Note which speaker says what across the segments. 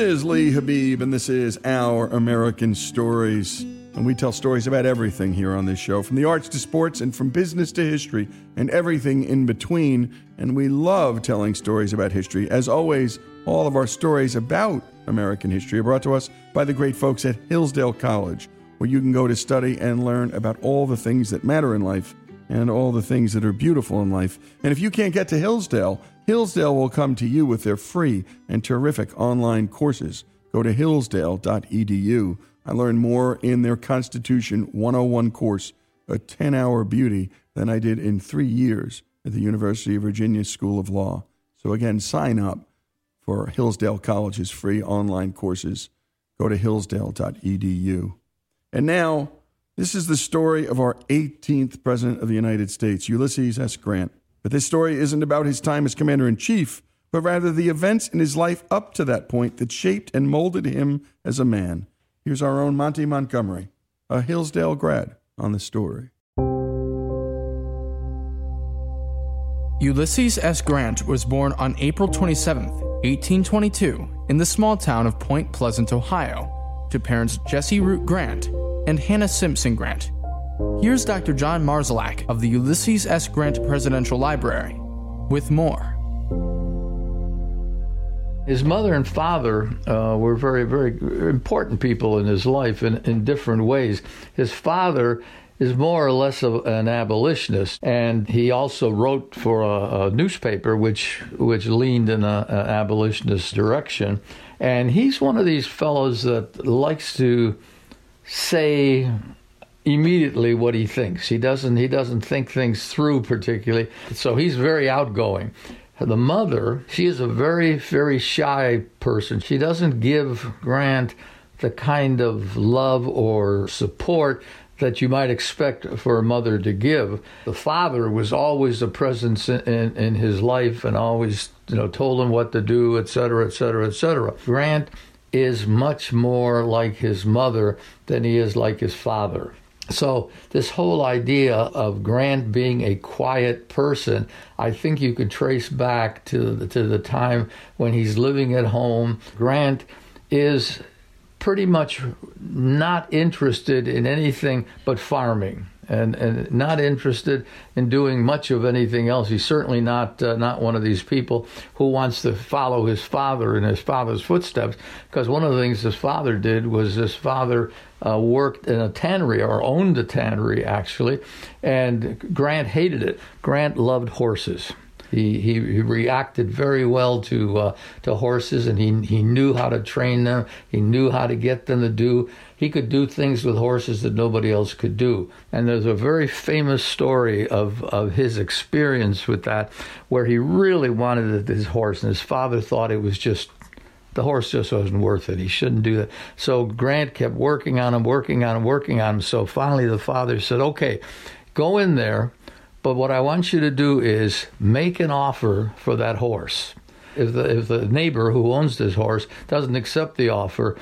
Speaker 1: is Lee Habeeb, and this is Our American Stories. And we tell stories about everything here on this show, from the arts to sports, and from business to history, and everything in between. And we love telling stories about history. As always, all of our stories about American history are brought to us by the great folks at Hillsdale College, where you can go to study and learn about all the things that matter in life and all the things that are beautiful in life. And if you can't get to Hillsdale, Hillsdale will come to you with their free and terrific online courses. Go to hillsdale.edu. I learned more in their Constitution 101 course, a 10 hour beauty, than I did in three years at the University of Virginia School of Law. So, again, sign up for Hillsdale College's free online courses. Go to hillsdale.edu. And now, this is the story of our 18th President of the United States, Ulysses S. Grant. But this story isn't about his time as Commander in Chief, but rather the events in his life up to that point that shaped and molded him as a man. Here's our own Monty Montgomery, a Hillsdale grad, on the story.
Speaker 2: Ulysses S. Grant was born on April 27, 1822, in the small town of Point Pleasant, Ohio, to parents Jesse Root Grant and Hannah Simpson Grant. Here's Dr. John Marszalek of the Ulysses S. Grant Presidential Library with more.
Speaker 3: His mother and father uh, were very, very important people in his life in, in different ways. His father is more or less of an abolitionist, and he also wrote for a, a newspaper which which leaned in an abolitionist direction. And he's one of these fellows that likes to say immediately what he thinks. He doesn't he doesn't think things through particularly. So he's very outgoing. The mother, she is a very very shy person. She doesn't give Grant the kind of love or support that you might expect for a mother to give. The father was always a presence in, in, in his life and always, you know, told him what to do, et cetera, et cetera, et cetera. Grant is much more like his mother than he is like his father. So, this whole idea of Grant being a quiet person, I think you could trace back to the, to the time when he's living at home. Grant is pretty much not interested in anything but farming and, and not interested in doing much of anything else. He's certainly not uh, not one of these people who wants to follow his father in his father's footsteps. Because one of the things his father did was his father uh, worked in a tannery or owned a tannery actually, and Grant hated it. Grant loved horses. He, he, he reacted very well to uh, to horses, and he he knew how to train them. He knew how to get them to do. He could do things with horses that nobody else could do. And there's a very famous story of of his experience with that, where he really wanted his horse, and his father thought it was just the horse just wasn't worth it. He shouldn't do that. So Grant kept working on him, working on him, working on him. So finally the father said, okay, go in there, but what I want you to do is make an offer for that horse. If the, if the neighbor who owns this horse doesn't accept the offer,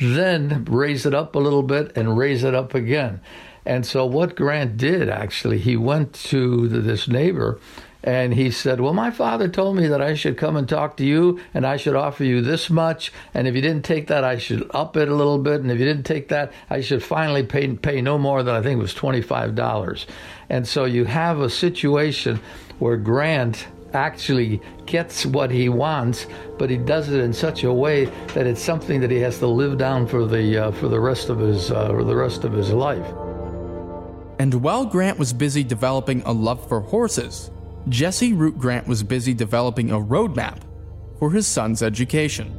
Speaker 3: then raise it up a little bit and raise it up again. And so what Grant did actually, he went to this neighbor and he said, Well, my father told me that I should come and talk to you and I should offer you this much. And if you didn't take that, I should up it a little bit. And if you didn't take that, I should finally pay, pay no more than I think it was $25. And so you have a situation where Grant actually gets what he wants, but he does it in such a way that it's something that he has to live down for the uh, for the rest of his uh, for the rest of his life.
Speaker 2: And while Grant was busy developing a love for horses, Jesse Root Grant was busy developing a roadmap for his son's education.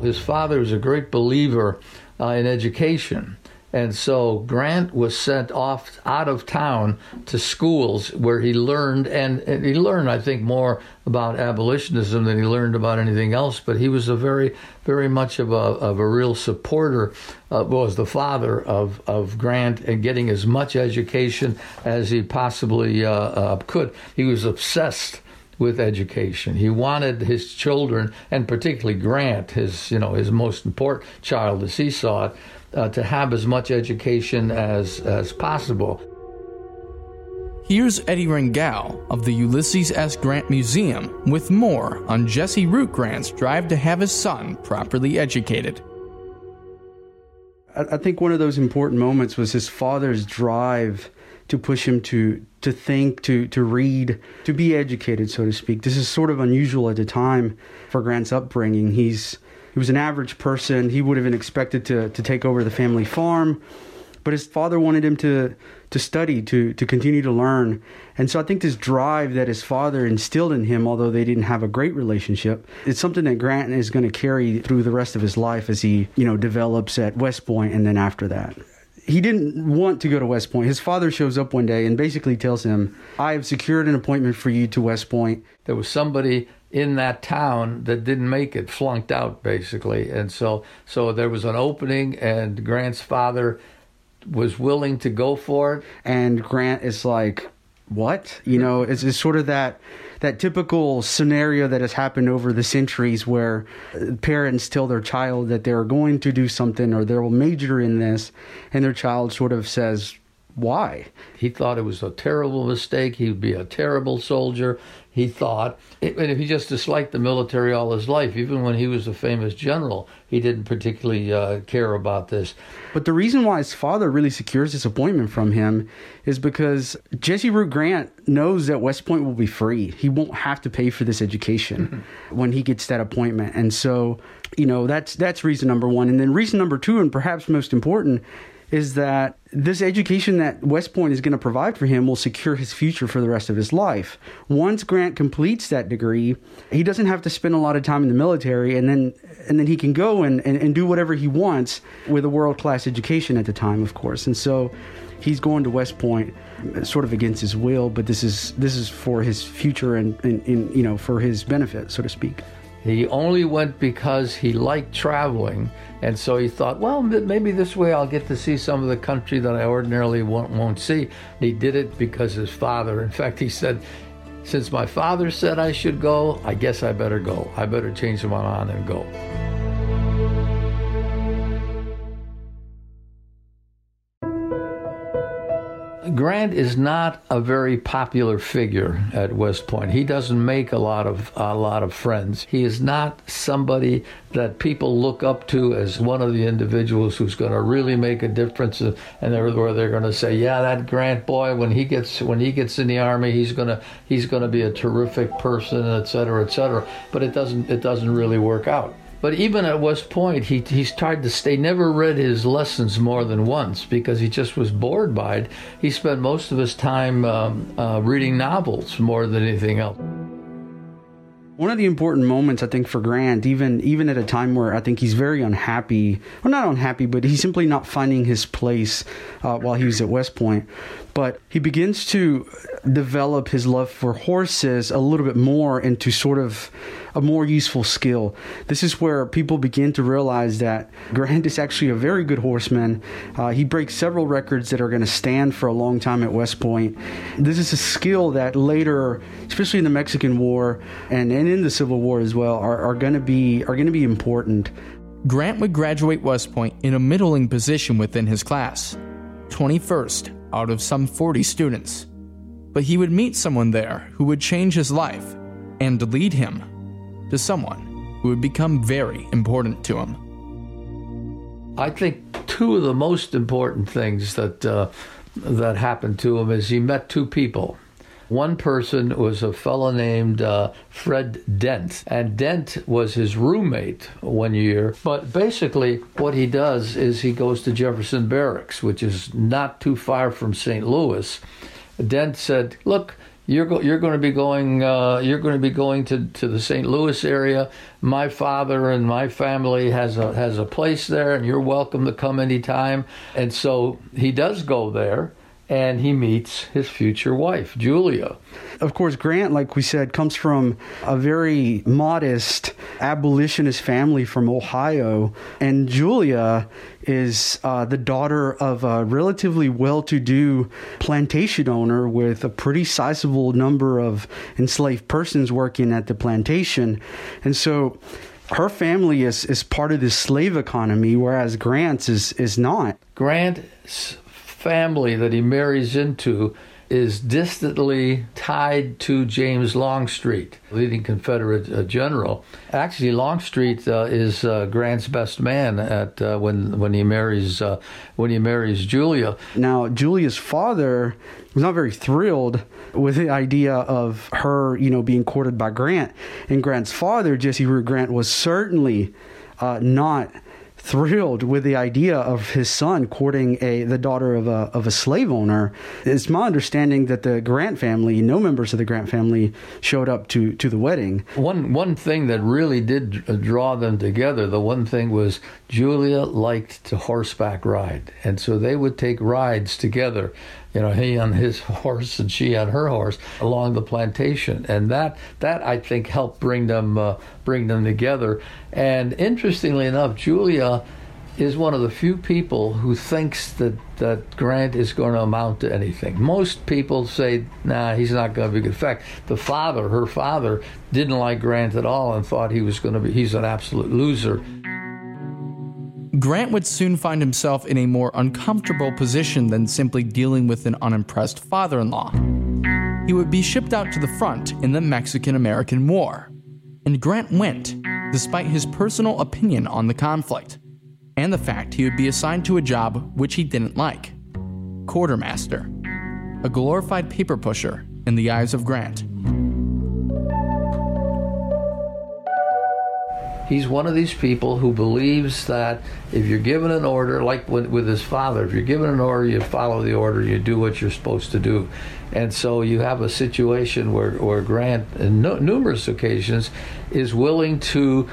Speaker 3: His father was a great believer uh, in education. And so Grant was sent off out of town to schools where he learned, and, and, he learned, I think, more about abolitionism than he learned about anything else. But he was a very, very much of a, of a real supporter, uh, was the father of, of Grant and getting as much education as he possibly uh, uh, could. He was obsessed with education. He wanted his children, and particularly Grant, his you know his most important child, as he saw it, uh, to have as much education as, as possible.
Speaker 2: Here's Eddie Rangel of the Ulysses S. Grant Museum with more on Jesse Root Grant's drive to have his son properly educated.
Speaker 4: I think one of those important moments was his father's drive to push him to to think, to to read, to be educated, so to speak. This is sort of unusual at the time for Grant's upbringing. He's he was an average person. He would have been expected to to take over the family farm, but his father wanted him to to study, to to continue to learn. And so I think this drive that his father instilled in him, although they didn't have a great relationship, it's something that Grant is going to carry through the rest of his life as he, you know, develops at West Point and then after that he didn't want to go to West Point. His father shows up one day and basically tells him, I have secured an appointment for you to West Point.
Speaker 3: There was somebody in that town that didn't make it, flunked out basically. And so so there was an opening and Grant's father was willing to go for it.
Speaker 4: And Grant is like, What? You know, it's, it's sort of that that typical scenario that has happened over the centuries where parents tell their child that they're going to do something or they will major in this, and their child sort of says, why?
Speaker 3: He thought it was a terrible mistake. He would be a terrible soldier. He thought, and if he just disliked the military all his life, even when he was a famous general, he didn't particularly uh, care about this.
Speaker 4: But the reason why his father really secures this appointment from him is because Jesse Root Grant knows that West Point will be free. He won't have to pay for this education mm-hmm. when he gets that appointment. And so, you know, that's that's reason number one. And then reason number two, and perhaps most important, is that this education that West Point is going to provide for him will secure his future for the rest of his life. Once Grant completes that degree, he doesn't have to spend a lot of time in the military and then and then he can go and, and, and do whatever he wants with a world class education at the time, of course. And so he's going to West Point sort of against his will, but this is this is for his future and, and, and you know for his benefit, so to speak.
Speaker 3: He only went because he liked traveling, and so he thought, well, maybe this way I'll get to see some of the country that I ordinarily won't, won't see. He did it because his father, in fact, he said, since my father said I should go, I guess I better go. I better change my mind and go. Grant is not a very popular figure at West Point. He doesn't make a lot of a lot of friends. He is not somebody that people look up to as one of the individuals who's going to really make a difference, and they're, where they're going to say, "Yeah, that Grant boy, when he gets when he gets in the army, he's gonna he's going to be a terrific person, et cetera, et cetera." But it doesn't it doesn't really work out. But even at West Point, he, he tried to stay, never read his lessons more than once because he just was bored by it. He spent most of his time um, uh, reading novels more than anything else.
Speaker 4: One of the important moments, I think, for Grant, even even at a time where I think he's very unhappy, well, not unhappy, but he's simply not finding his place uh, while he was at West Point. But he begins to develop his love for horses a little bit more into sort of a more useful skill. This is where people begin to realize that Grant is actually a very good horseman. Uh, he breaks several records that are going to stand for a long time at West Point. This is a skill that later, especially in the Mexican War and, and in the Civil War as well, are, are going to be are going to be important.
Speaker 2: Grant would graduate West Point in a middling position within his class, 21st out of some 40 students. But he would meet someone there who would change his life and lead him to someone who would become very important to him.
Speaker 3: I think two of the most important things that uh, that happened to him is he met two people. One person was a fellow named uh, Fred Dent, and Dent was his roommate one year. But basically, what he does is he goes to Jefferson Barracks, which is not too far from St. Louis. Dent said, "Look." You're, go- you're going to be going uh, you're going to be going to, to the St. Louis area. My father and my family has a has a place there, and you're welcome to come anytime. And so he does go there, and he meets his future wife, Julia.
Speaker 4: Of course, Grant, like we said, comes from a very modest abolitionist family from Ohio, and Julia is uh, the daughter of a relatively well to do plantation owner with a pretty sizable number of enslaved persons working at the plantation. And so her family is, is part of the slave economy, whereas Grant's is, is not.
Speaker 3: Grant's family that he marries into is distantly tied to James Longstreet, leading Confederate uh, general. Actually, Longstreet uh, is uh, Grant's best man at uh, when when he marries uh, when he marries Julia.
Speaker 4: Now, Julia's father was not very thrilled with the idea of her, you know, being courted by Grant. And Grant's father, Jesse Root Grant, was certainly uh, not thrilled with the idea of his son courting a the daughter of a of a slave owner. It's my understanding that the Grant family, no members of the Grant family, showed up to to the wedding.
Speaker 3: One one thing that really did uh, draw them together, the one thing was Julia liked to horseback ride, and so they would take rides together you know, he on his horse and she on her horse along the plantation, and that that I think helped bring them uh, bring them together. And interestingly enough, Julia is one of the few people who thinks that, that Grant is going to amount to anything. Most people say, nah, he's not going to be good. In fact, the father, her father, didn't like Grant at all and thought he was going to be, he's an absolute loser.
Speaker 2: Grant would soon find himself in a more uncomfortable position than simply dealing with an unimpressed father in law. He would be shipped out to the front in the Mexican American War. And Grant went, despite his personal opinion on the conflict, and the fact he would be assigned to a job which he didn't like quartermaster, a glorified paper pusher in the eyes of Grant.
Speaker 3: He's one of these people who believes that if you're given an order, like with, with, his father, if you're given an order, you follow the order, you do what you're supposed to do. And so you have a situation where, where Grant, on no, numerous occasions, is willing to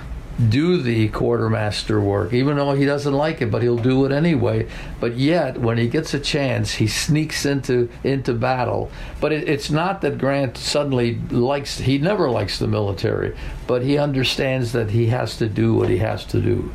Speaker 3: do the quartermaster work, even though he doesn't like it, but he'll do it anyway. But yet, when he gets a chance, he sneaks into into battle. But it, it's not that Grant suddenly likes; he never likes the military, but he understands that he has to do what he has to do.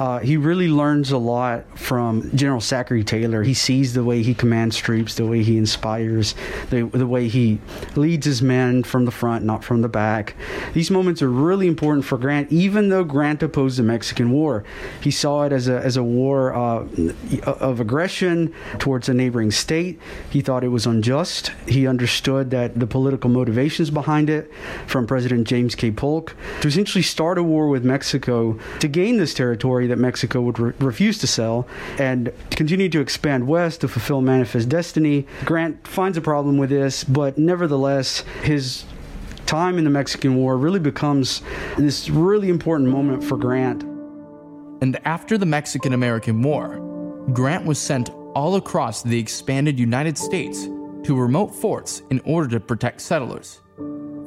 Speaker 4: Uh, he really learns a lot from General Zachary Taylor. He sees the way he commands troops, the way he inspires, the, the way he leads his men from the front, not from the back. These moments are really important for Grant, even though Grant opposed the Mexican War. He saw it as a, as a war uh, of aggression towards a neighboring state. He thought it was unjust. He understood that the political motivations behind it from President James K. Polk to essentially start a war with Mexico to gain this territory territory that Mexico would re- refuse to sell and continue to expand west to fulfill Manifest Destiny. Grant finds a problem with this, but nevertheless, his time in the Mexican War really becomes this really important moment for Grant.
Speaker 2: And after the Mexican American War, Grant was sent all across the expanded United States to remote forts in order to protect settlers,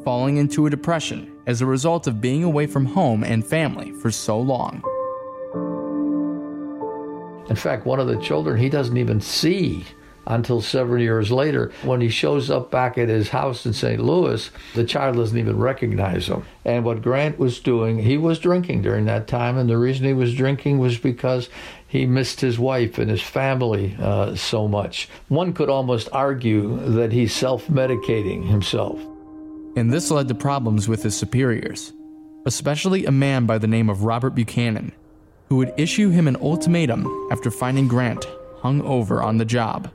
Speaker 2: falling into a depression as a result of being away from home and family for so long.
Speaker 3: In fact, one of the children he doesn't even see until several years later. When he shows up back at his house in St. Louis, the child doesn't even recognize him. And what Grant was doing, he was drinking during that time, and the reason he was drinking was because he missed his wife and his family uh, so much. One could almost argue that he's self medicating himself.
Speaker 2: And this led to problems with his superiors, especially a man by the name of Robert Buchanan who would issue him an ultimatum after finding Grant hung over on the job.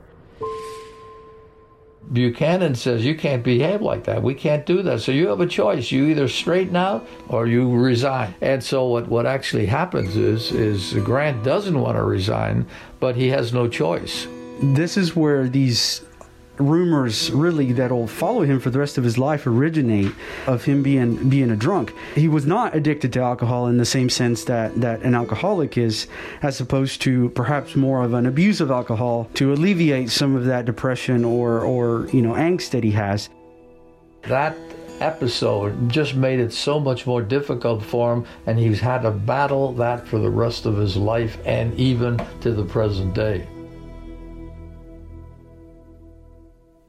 Speaker 3: Buchanan says you can't behave like that. We can't do that. So you have a choice. You either straighten out or you resign. And so what, what actually happens is is Grant doesn't want to resign, but he has no choice.
Speaker 4: This is where these rumors really that'll follow him for the rest of his life originate of him being being a drunk. He was not addicted to alcohol in the same sense that that an alcoholic is, as opposed to perhaps more of an abuse of alcohol to alleviate some of that depression or or you know angst that he has.
Speaker 3: That episode just made it so much more difficult for him, and he's had to battle that for the rest of his life and even to the present day.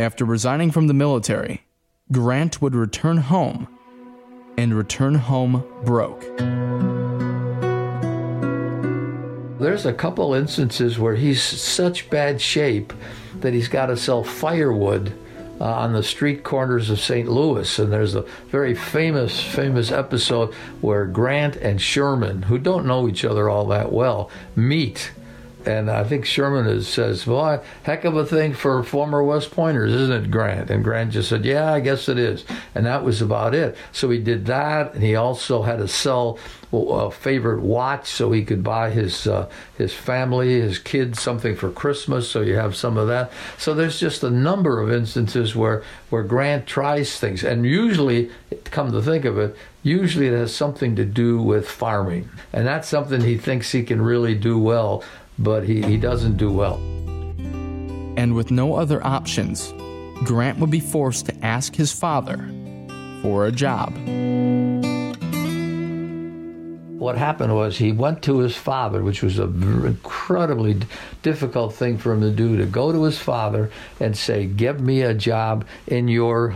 Speaker 2: After resigning from the military, Grant would return home and return home broke.
Speaker 3: There's a couple instances where he's such bad shape that he's got to sell firewood uh, on the street corners of St. Louis. And there's a very famous, famous episode where Grant and Sherman, who don't know each other all that well, meet And I think Sherman is, says, well, heck of a thing for former West Pointers, isn't it, Grant? And Grant just said, yeah, I guess it is. And that was about it. So he did that, and he also had to sell a favorite watch so he could buy his uh, his family, his kids something for Christmas. So you have some of that. So there's just a number of instances where where Grant tries things, and usually, come to think of it, usually it has something to do with farming, and that's something he thinks he can really do well, but he, he doesn't do well.
Speaker 2: And with no other options, Grant would be forced to ask his father for a job
Speaker 3: what happened was he went to his father, which was an incredibly difficult thing for him to do, to go to his father and say, Give me a job in your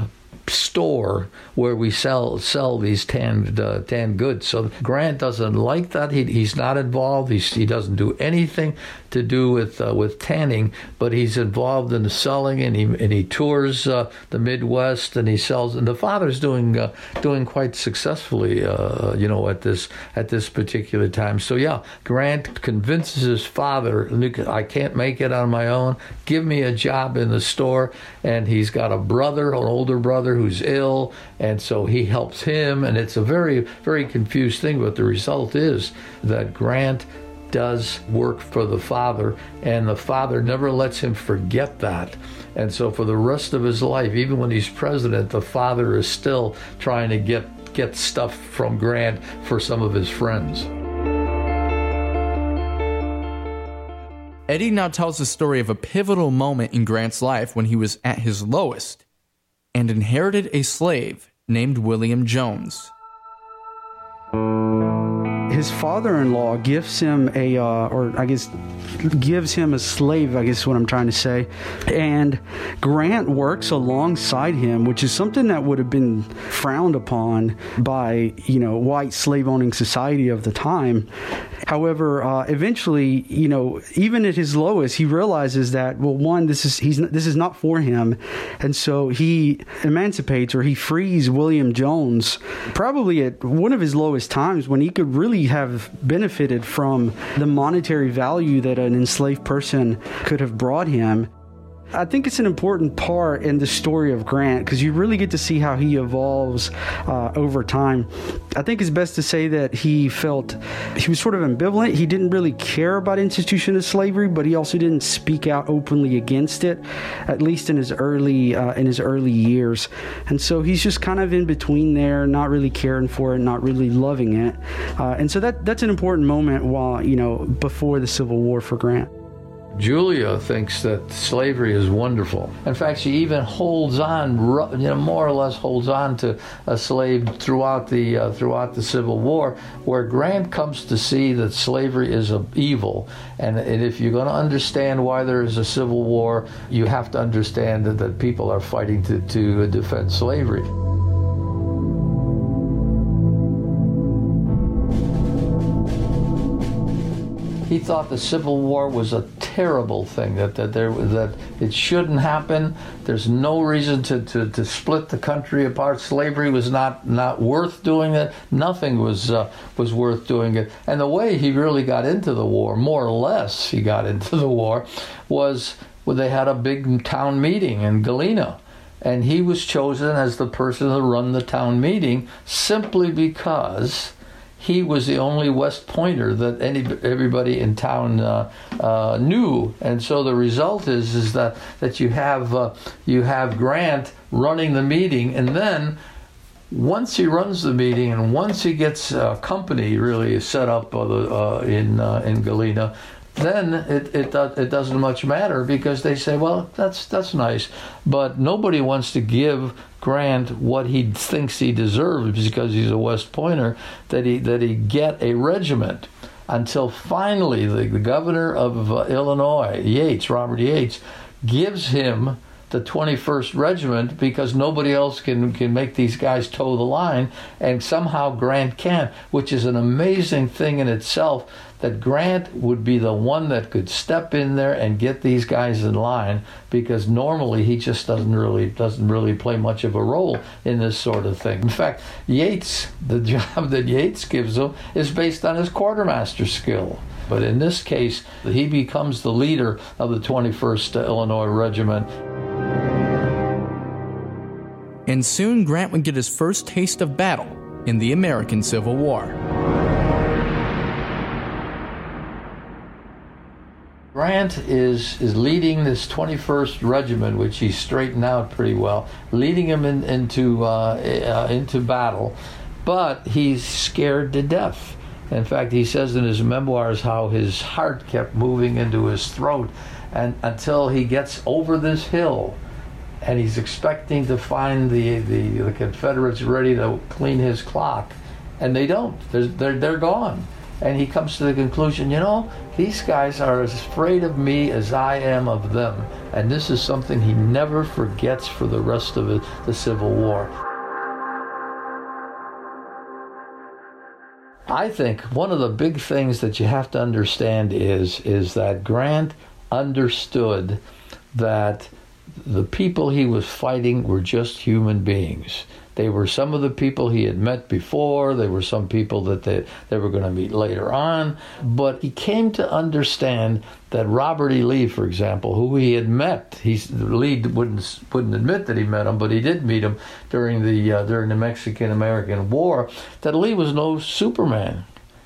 Speaker 3: store where we sell sell these tanned uh, tanned goods. So Grant doesn't like that. He, he's not involved. He's, he doesn't do anything to do with uh, with tanning, but he's involved in the selling and he and he tours uh, the Midwest and he sells. And the father's doing uh, doing quite successfully, uh, you know, at this at this particular time. So yeah, Grant convinces his father, I can't make it on my own. Give me a job in the store. And he's got a brother, an older brother who's ill, and so he helps him. And it's a very very confused thing. But the result is that Grant does work for the Father, and the Father never lets him forget that. And so, for the rest of his life, even when he's president, the Father is still trying to get, get stuff from Grant for some of his friends.
Speaker 2: Eddie now tells the story of a pivotal moment in Grant's life when he was at his lowest and inherited a slave named William Jones.
Speaker 4: His father-in-law gives him a, uh, or I guess gives him a slave. I guess is what I'm trying to say. And Grant works alongside him, which is something that would have been frowned upon by you know white slave-owning society of the time. However, uh, eventually, you know, even at his lowest, he realizes that well, one, this is he's this is not for him, and so he emancipates or he frees William Jones, probably at one of his lowest times when he could really have benefited from the monetary value that an enslaved person could have brought him. I think it's an important part in the story of Grant because you really get to see how he evolves uh, over time. I think it's best to say that he felt he was sort of ambivalent. He didn't really care about institution of slavery, but he also didn't speak out openly against it, at least in his early uh, in his early years. And so he's just kind of in between there, not really caring for it, not really loving it. Uh, and so that that's an important moment while you know before the Civil War for Grant.
Speaker 3: Julia thinks that slavery is wonderful. In fact, she even holds on, you know, more or less holds on to a slave throughout the uh, throughout the Civil War, where Grant comes to see that slavery is evil, and, and if you're going to understand why there is a Civil War, you have to understand that, that people are fighting to, to defend slavery. He thought the Civil War was a terrible thing that that there that it shouldn't happen. There's no reason to, to, to split the country apart. Slavery was not not worth doing it. Nothing was uh, was worth doing it. And the way he really got into the war, more or less, he got into the war, was they had a big town meeting in Galena and he was chosen as the person to run the town meeting simply because he was the only West Pointer that any everybody in town uh, uh, knew, and so the result is is that that you have uh, you have Grant running the meeting, and then once he runs the meeting and once he gets a company really set up uh, in uh, in Galena, then it, it, it doesn't much matter because they say, well, that's, that's nice. But nobody wants to give Grant what he thinks he deserves because he's a West Pointer, that he, that he get a regiment until finally the, the governor of uh, Illinois, Yates, Robert Yates, gives him the 21st Regiment because nobody else can, can make these guys toe the line, and somehow Grant can, which is an amazing thing in itself that Grant would be the one that could step in there and get these guys in line because normally he just doesn't really doesn't really play much of a role in this sort of thing. In fact, Yates, the job that Yates gives him is based on his quartermaster skill. But in this case, he becomes the leader of the 21st Illinois Regiment.
Speaker 2: And soon Grant would get his first taste of battle in the American Civil War.
Speaker 3: Grant is is leading this 21st Regiment, which he straightened out pretty well, leading him in, into uh, uh, into battle, but he's scared to death. In fact, he says in his memoirs how his heart kept moving into his throat, and until he gets over this hill, and he's expecting to find the the, the Confederates ready to clean his clock, and they don't. They're they're, they're gone and he comes to the conclusion, you know, these guys are as afraid of me as I am of them. And this is something he never forgets for the rest of the Civil War. I think one of the big things that you have to understand is is that Grant understood that the people he was fighting were just human beings. They were some of the people he had met before. They were some people that they, they were going to meet later on. But he came to understand that Robert E. Lee, for example, who he had met, he Lee wouldn't wouldn't admit that he met him, but he did meet him during the uh, during the Mexican American War. That Lee was no Superman.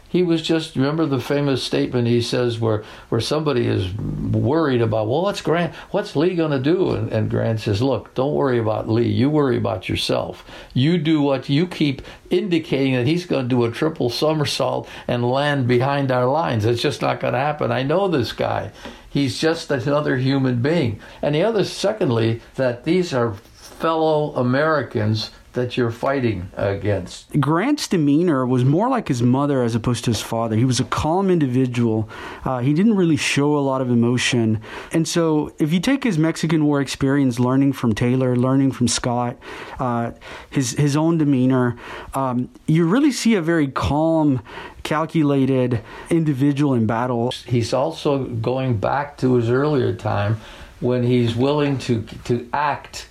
Speaker 3: He was just remember the famous statement he says where where somebody is worried about well what's Grant what's Lee going to do? And, and Grant says look don't worry about Lee. You worry about yourself. You do what you keep indicating that he's going to do a triple somersault and land behind our lines. It's just not going to happen. I know this guy. He's just another human being. And the other secondly that these are fellow Americans that you're fighting against.
Speaker 4: Grant's demeanor was more like his mother as opposed to his father. He was a calm individual. Uh, he didn't really show a lot of emotion. And so, if you take his Mexican War experience, learning from Taylor, learning from Scott, uh, his his own demeanor, um, you really see a very calm, calculated individual in battle.
Speaker 3: He's also going back to his earlier time when he's willing to to act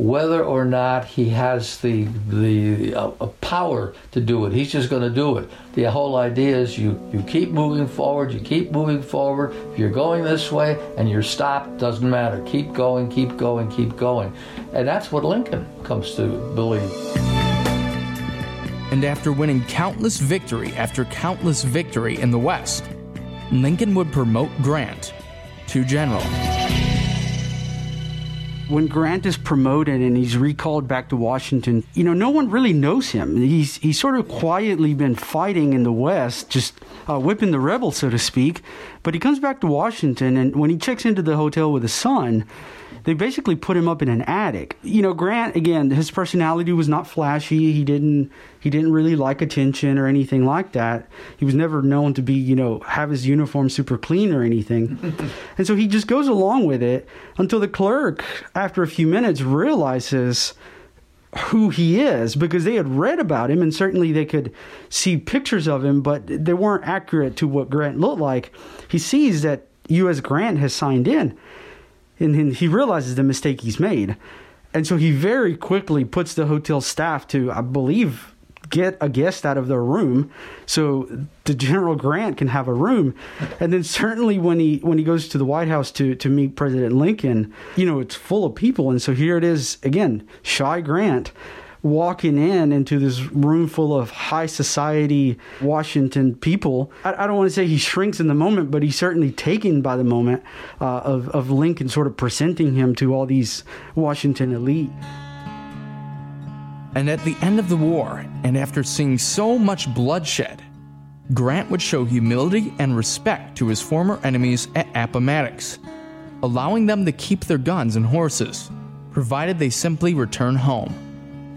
Speaker 3: whether or not he has the the uh, power to do it. He's just going to do it. The whole idea is you you keep moving forward, you keep moving forward. If you're going this way and you're stopped, doesn't matter. Keep going, keep going, keep going. And that's what Lincoln comes to believe.
Speaker 2: And after winning countless victory after countless victory in the West, Lincoln would promote Grant to general
Speaker 4: when Grant is promoted and he's recalled back to Washington, you know, no one really knows him. He's he's sort of quietly been fighting in the West, just uh, whipping the rebels, so to speak. But he comes back to Washington, and when he checks into the hotel with his son, they basically put him up in an attic. You know, Grant again, his personality was not flashy. He didn't he didn't really like attention or anything like that. He was never known to be, you know, have his uniform super clean or anything. and so he just goes along with it until the clerk after a few minutes realizes who he is because they had read about him and certainly they could see pictures of him, but they weren't accurate to what Grant looked like. He sees that U.S. Grant has signed in and then he realizes the mistake he's made. And so he very quickly puts the hotel staff to, I believe, get a guest out of their room so the General Grant can have a room. And then certainly when he when he goes to the White House to to meet President Lincoln, you know, it's full of people. And so here it is again, shy Grant walking in into this room full of high society Washington people. I, I don't want to say he shrinks in the moment, but he's certainly taken by the moment uh, of, of Lincoln sort of presenting him to all these Washington elite.
Speaker 2: And at the end of the war, and after seeing so much bloodshed, Grant would show humility and respect to his former enemies at Appomattox, allowing them to keep their guns and horses, provided they simply return home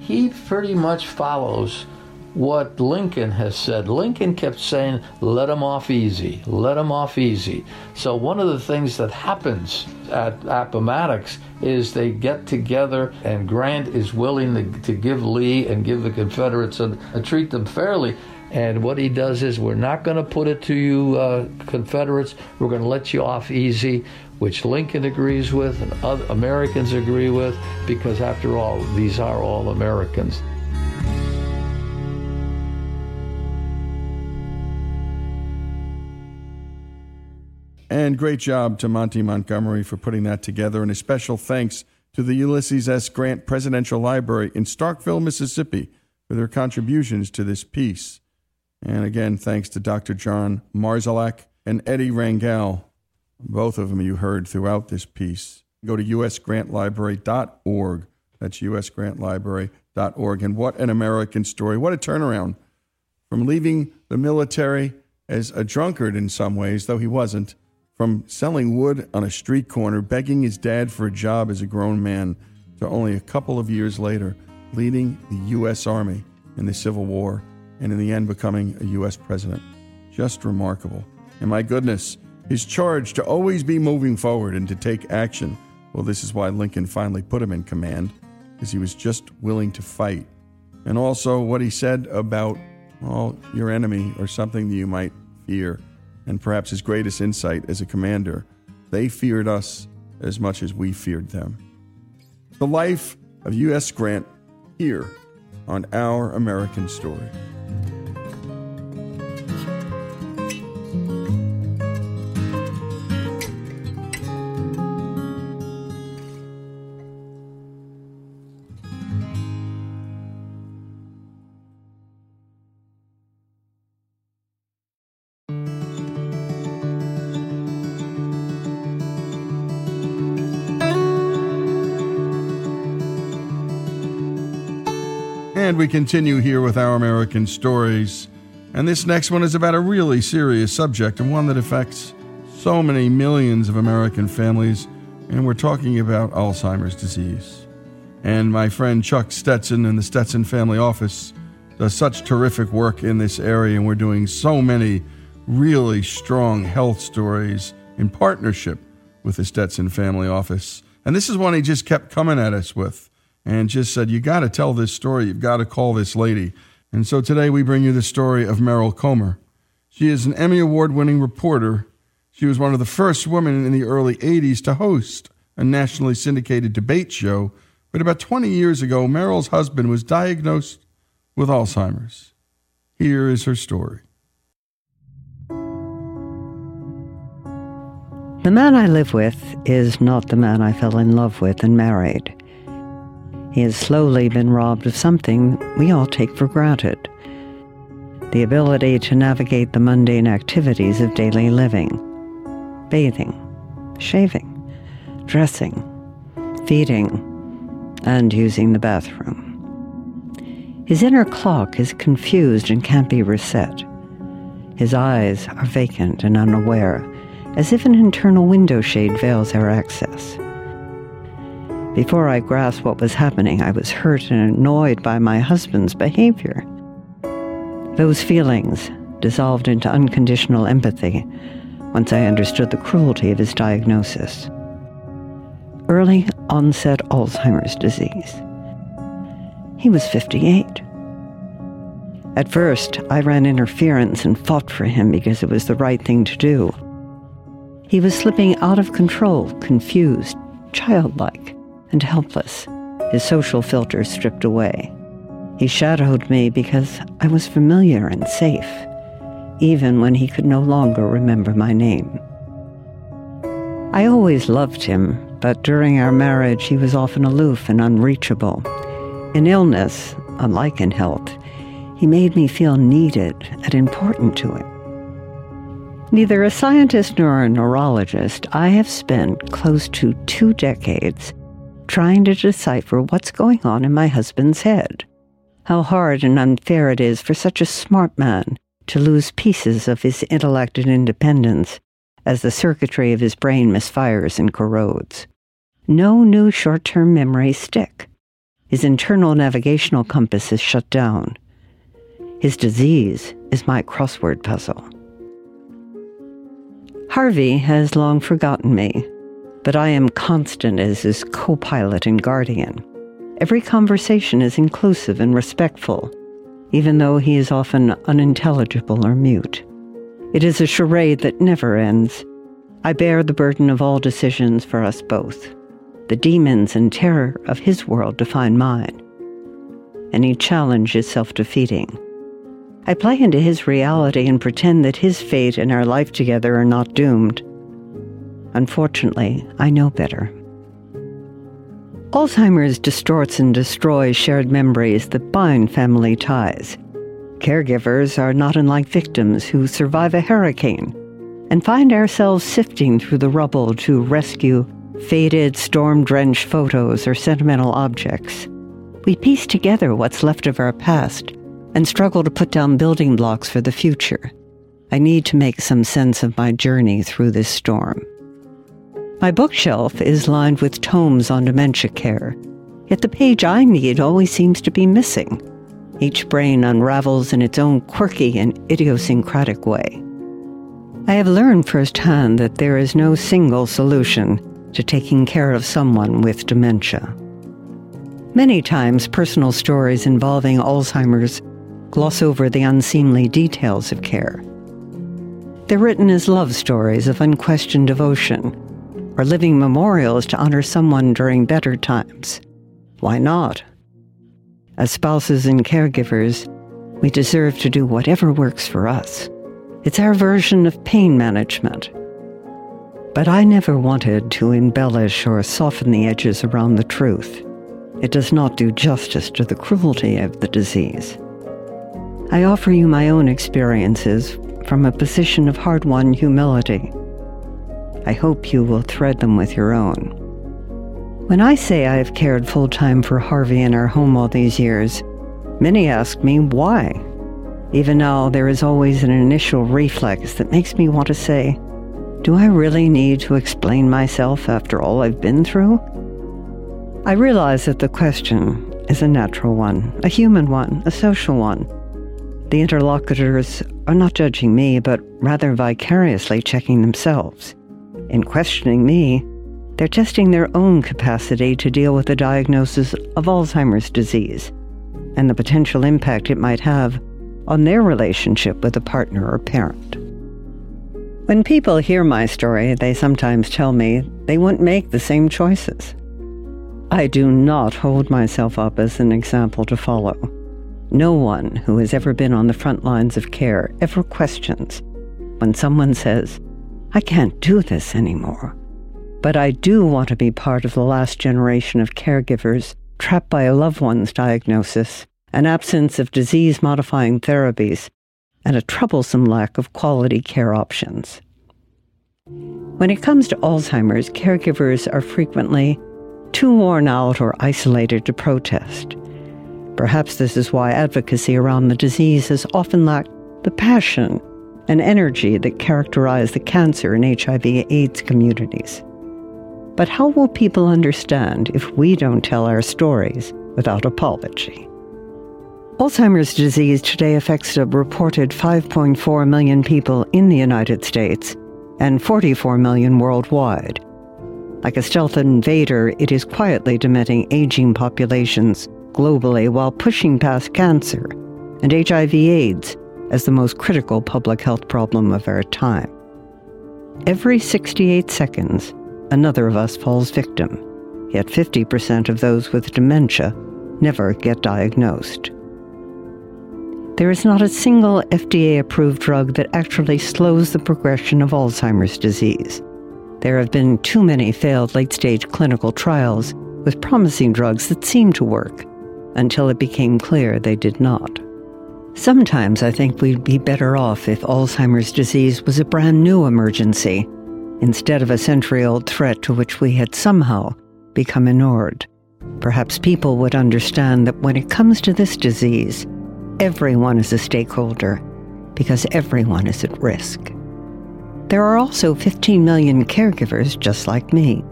Speaker 3: he pretty much follows what Lincoln has said. Lincoln kept saying, let them off easy, let them off easy. So, one of the things that happens at Appomattox is they get together, and Grant is willing to, to give Lee and give the Confederates and, treat them fairly. And what he does is, we're not going to put it to you, uh, Confederates. We're going to let you off easy, which Lincoln agrees with and other Americans agree with, because after all, these are all Americans.
Speaker 1: And great job to Monty Montgomery for putting that together. And a special thanks to the Ulysses S. Grant Presidential Library in Starkville, Mississippi, for their contributions to this piece. And again, thanks to Dr. John Marszalek and Eddie Rangel. Both of them you heard throughout this piece. Go to usgrantlibrary.org. That's usgrantlibrary.org. And what an American story. What a turnaround from leaving the military as a drunkard in some ways, though he wasn't, from selling wood on a street corner, begging his dad for a job as a grown man, to only a couple of years later leading the U.S. Army in the Civil War and in the end becoming a U.S. president. Just remarkable. And my goodness, his charge to always be moving forward and to take action. Well, this is why Lincoln finally put him in command, because he was just willing to fight. And also what he said about, well, your enemy or something that you might fear and perhaps his greatest insight as a commander, they feared us as much as we feared them. The life of U.S. Grant here on Our American Story. We continue here with our American stories. And this next one is about a really serious subject and one that affects so many millions of American families. And we're talking about Alzheimer's disease. And my friend Chuck Stetson in the Stetson Family Office does such terrific work in this area. And we're doing so many really strong health stories in partnership with the Stetson Family Office. And this is one he just kept coming at us with and just said, You got to tell this story. You've got to call this lady. And so today we bring you the story of Meryl Comer. She is an Emmy Award winning reporter. She was one of the first women in the early 80s to host a nationally syndicated debate show. But about 20 years ago, Meryl's husband was diagnosed with Alzheimer's. Here is her story.
Speaker 5: The man I live with is not the man I fell in love with and married. He has slowly been robbed of something we all take for granted the ability to navigate the mundane activities of daily living bathing, shaving, dressing, feeding, and using the bathroom. His inner clock is confused and can't be reset. His eyes are vacant and unaware, as if an internal window shade veils our access. Before I grasped what was happening, I was hurt and annoyed by my husband's behavior. Those feelings dissolved into unconditional empathy once I understood the cruelty of his diagnosis early onset Alzheimer's disease. He was 58. At first, I ran interference and fought for him because it was the right thing to do. He was slipping out of control, confused, childlike and helpless, his social filters stripped away. He shadowed me because I was familiar and safe, even when he could no longer remember my name. I always loved him, but during our marriage he was often aloof and unreachable. In illness, unlike in health, he made me feel needed and important to him. Neither a scientist nor a neurologist, I have spent close to two decades trying to decipher what's going on in my husband's head. How hard and unfair it is for such a smart man to lose pieces of his intellect and independence as the circuitry of his brain misfires and corrodes. No new short term memories stick. His internal navigational compass is shut down. His disease is my crossword puzzle. Harvey has long forgotten me, but I am constant as his co pilot and guardian. Every conversation is inclusive and respectful, even though he is often unintelligible or mute. It is a charade that never ends. I bear the burden of all decisions for us both. The demons and terror of his world define mine. Any challenge is self defeating. I play into his reality and pretend that his fate and our life together are not doomed. Unfortunately, I know better. Alzheimer's distorts and destroys shared memories that bind family ties. Caregivers are not unlike victims who survive a hurricane and find ourselves sifting through the rubble to rescue faded, storm drenched photos or sentimental objects. We piece together what's left of our past and struggle to put down building blocks for the future. I need to make some sense of my journey through this storm. My bookshelf is lined with tomes on dementia care, yet the page I need always seems to be missing. Each brain unravels in its own quirky and idiosyncratic way. I have learned firsthand that there is no single solution to taking care of someone with dementia. Many times, personal stories involving Alzheimer's gloss over the unseemly details of care. They're written as love stories of unquestioned devotion or living memorials to honor someone during better times. Why not? As spouses and caregivers, we deserve to do whatever works for us. It's our version of pain management. But I never wanted to embellish or soften the edges around the truth. It does not do justice to the cruelty of the disease. I offer you my own experiences from a position of hard won humility. I hope you will thread them with your own. When I say I have cared full time for Harvey in our home all these years, many ask me why. Even now, there is always an initial reflex that makes me want to say, Do I really need to explain myself after all I've been through? I realize that the question is a natural one, a human one, a social one. The interlocutors are not judging me, but rather vicariously checking themselves. In questioning me, they're testing their own capacity to deal with the diagnosis of Alzheimer's disease and the potential impact it might have on their relationship with a partner or parent. When people hear my story, they sometimes tell me they wouldn't make the same choices. I do not hold myself up as an example to follow. No one who has ever been on the front lines of care ever questions when someone says, I can't do this anymore. But I do want to be part of the last generation of caregivers trapped by a loved one's diagnosis, an absence of disease modifying therapies, and a troublesome lack of quality care options. When it comes to Alzheimer's, caregivers are frequently too worn out or isolated to protest. Perhaps this is why advocacy around the disease has often lacked the passion and energy that characterize the cancer and HIV AIDS communities. But how will people understand if we don't tell our stories without apology? Alzheimer's disease today affects a reported 5.4 million people in the United States and 44 million worldwide. Like a stealth invader, it is quietly dementing aging populations globally while pushing past cancer and HIV AIDS as the most critical public health problem of our time. Every 68 seconds, another of us falls victim, yet 50% of those with dementia never get diagnosed. There is not a single FDA approved drug that actually slows the progression of Alzheimer's disease. There have been too many failed late stage clinical trials with promising drugs that seemed to work until it became clear they did not. Sometimes I think we'd be better off if Alzheimer's disease was a brand new emergency instead of a century old threat to which we had somehow become inured. Perhaps people would understand that when it comes to this disease, everyone is a stakeholder because everyone is at risk. There are also 15 million caregivers just like me,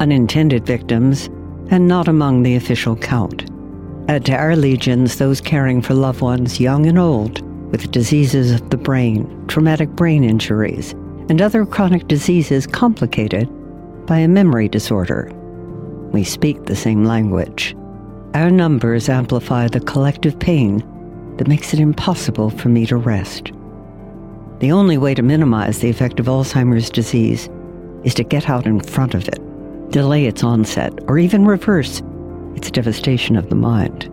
Speaker 5: unintended victims, and not among the official count. Add to our legions those caring for loved ones, young and old, with diseases of the brain, traumatic brain injuries, and other chronic diseases complicated by a memory disorder. We speak the same language. Our numbers amplify the collective pain that makes it impossible for me to rest. The only way to minimize the effect of Alzheimer's disease is to get out in front of it, delay its onset, or even reverse its devastation of the mind.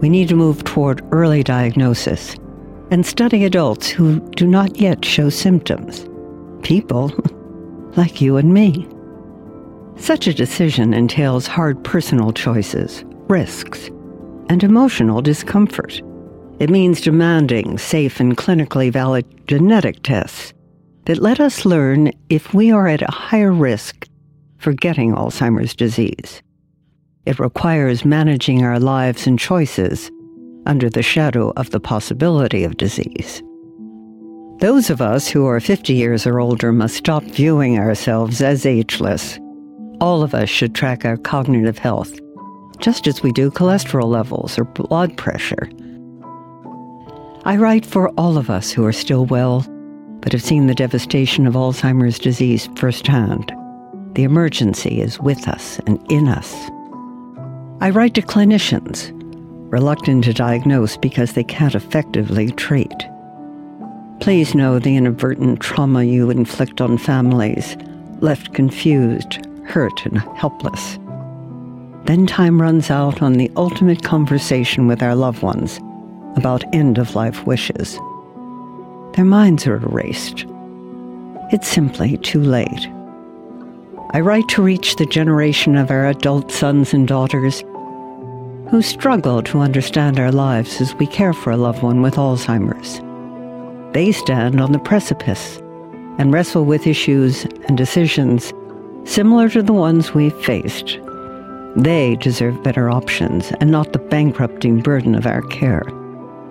Speaker 5: We need to move toward early diagnosis and study adults who do not yet show symptoms. People like you and me. Such a decision entails hard personal choices, risks, and emotional discomfort. It means demanding safe and clinically valid genetic tests that let us learn if we are at a higher risk for getting Alzheimer's disease. It requires managing our lives and choices under the shadow of the possibility of disease. Those of us who are 50 years or older must stop viewing ourselves as ageless. All of us should track our cognitive health, just as we do cholesterol levels or blood pressure. I write for all of us who are still well, but have seen the devastation of Alzheimer's disease firsthand. The emergency is with us and in us. I write to clinicians, reluctant to diagnose because they can't effectively treat. Please know the inadvertent trauma you inflict on families, left confused, hurt, and helpless. Then time runs out on the ultimate conversation with our loved ones about end of life wishes. Their minds are erased. It's simply too late. I write to reach the generation of our adult sons and daughters who struggle to understand our lives as we care for a loved one with Alzheimer's. They stand on the precipice and wrestle with issues and decisions similar to the ones we've faced. They deserve better options and not the bankrupting burden of our care.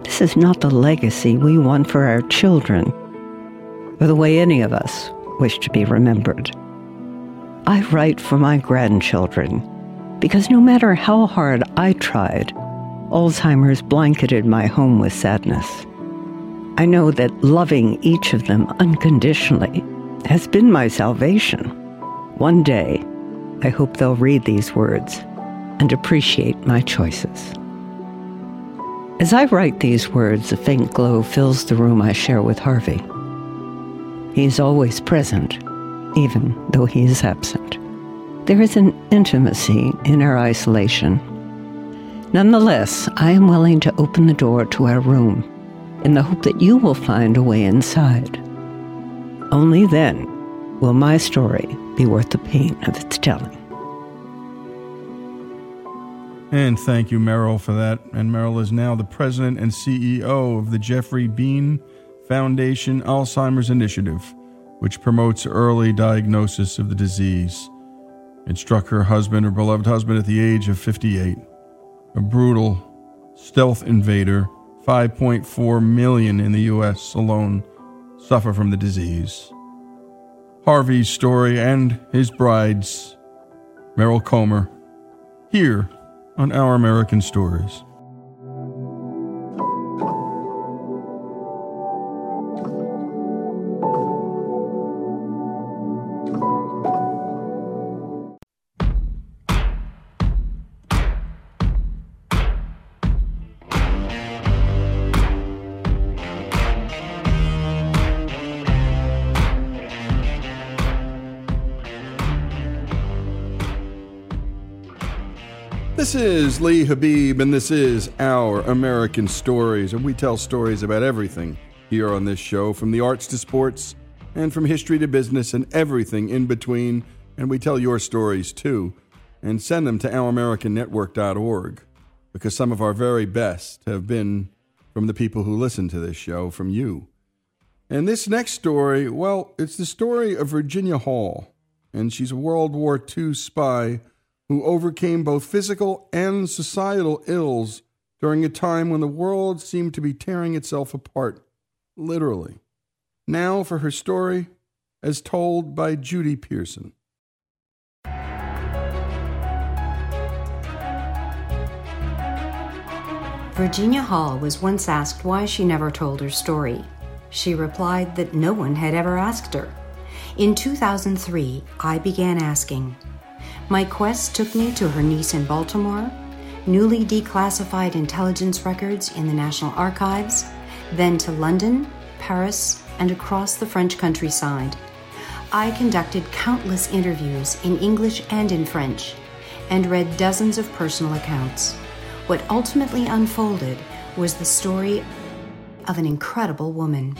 Speaker 5: This is not the legacy we want for our children, or the way any of us wish to be remembered. I write for my grandchildren because no matter how hard I tried, Alzheimer's blanketed my home with sadness. I know that loving each of them unconditionally has been my salvation. One day, I hope they'll read these words and appreciate my choices. As I write these words, a faint glow fills the room I share with Harvey. He is always present, even though he is absent. There is an intimacy in our isolation. Nonetheless, I am willing to open the door to our room in the hope that you will find a way inside. Only then will my story be worth the pain of its telling.
Speaker 1: And thank you, Meryl, for that. And Meryl is now the president and CEO of the Geoffrey Beene Foundation Alzheimer's Initiative, which promotes early diagnosis of the disease. It struck her husband, her beloved husband, at the age of 58. A brutal stealth invader, 5.4 million in the U.S. alone suffer from the disease. Harvey's story and his bride's, Meryl Comer, here on Our American Stories. Lee Habeeb, and this is Our American Stories, and we tell stories about everything here on this show, from the arts to sports, and from history to business, and everything in between. And we tell your stories too, and send them to ouramericannetwork.org, because some of our very best have been from the people who listen to this show, from you. And this next story, well, it's the story of Virginia Hall, and she's a World War II spy who overcame both physical and societal ills during a time when the world seemed to be tearing itself apart, literally. Now for her story, as told by Judy Pearson.
Speaker 6: Virginia Hall was once asked why she never told her story. She replied that no one had ever asked her. In 2003, I began asking. My quest took me to her niece in Baltimore, newly declassified intelligence records in the National Archives, then to London, Paris, and across the French countryside. I conducted countless interviews in English and in French and read dozens of personal accounts. What ultimately unfolded was the story of an incredible woman.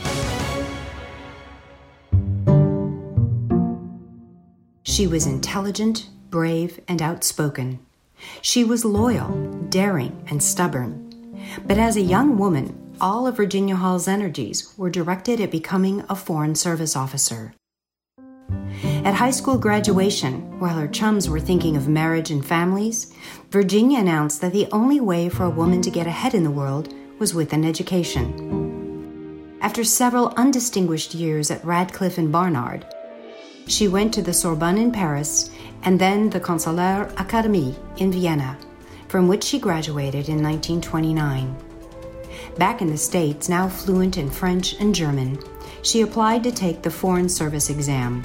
Speaker 6: She was intelligent, brave, and outspoken. She was loyal, daring, and stubborn. But as a young woman, all of Virginia Hall's energies were directed at becoming a Foreign Service officer. At high school graduation, while her chums were thinking of marriage and families, Virginia announced that the only way for a woman to get ahead in the world was with an education. After several undistinguished years at Radcliffe and Barnard, she went to the Sorbonne in Paris and then the Consulaire Académie in Vienna, from which she graduated in 1929. Back in the States, now fluent in French and German, she applied to take the Foreign Service exam.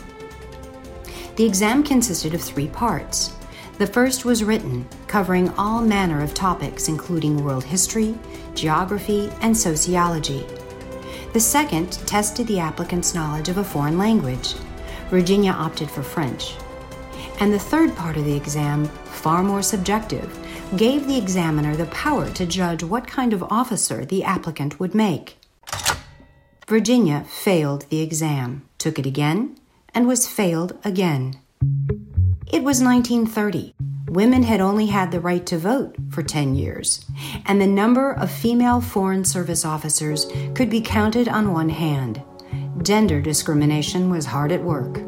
Speaker 6: The exam consisted of three parts. The first was written, covering all manner of topics, including world history, geography, and sociology. The second tested the applicant's knowledge of a foreign language. Virginia opted for French. And the third part of the exam, far more subjective, gave the examiner the power to judge what kind of officer the applicant would make. Virginia failed the exam, took it again, and was failed again. It was 1930. Women had only had the right to vote for 10 years, and the number of female Foreign Service officers could be counted on one hand. Gender discrimination was hard at work.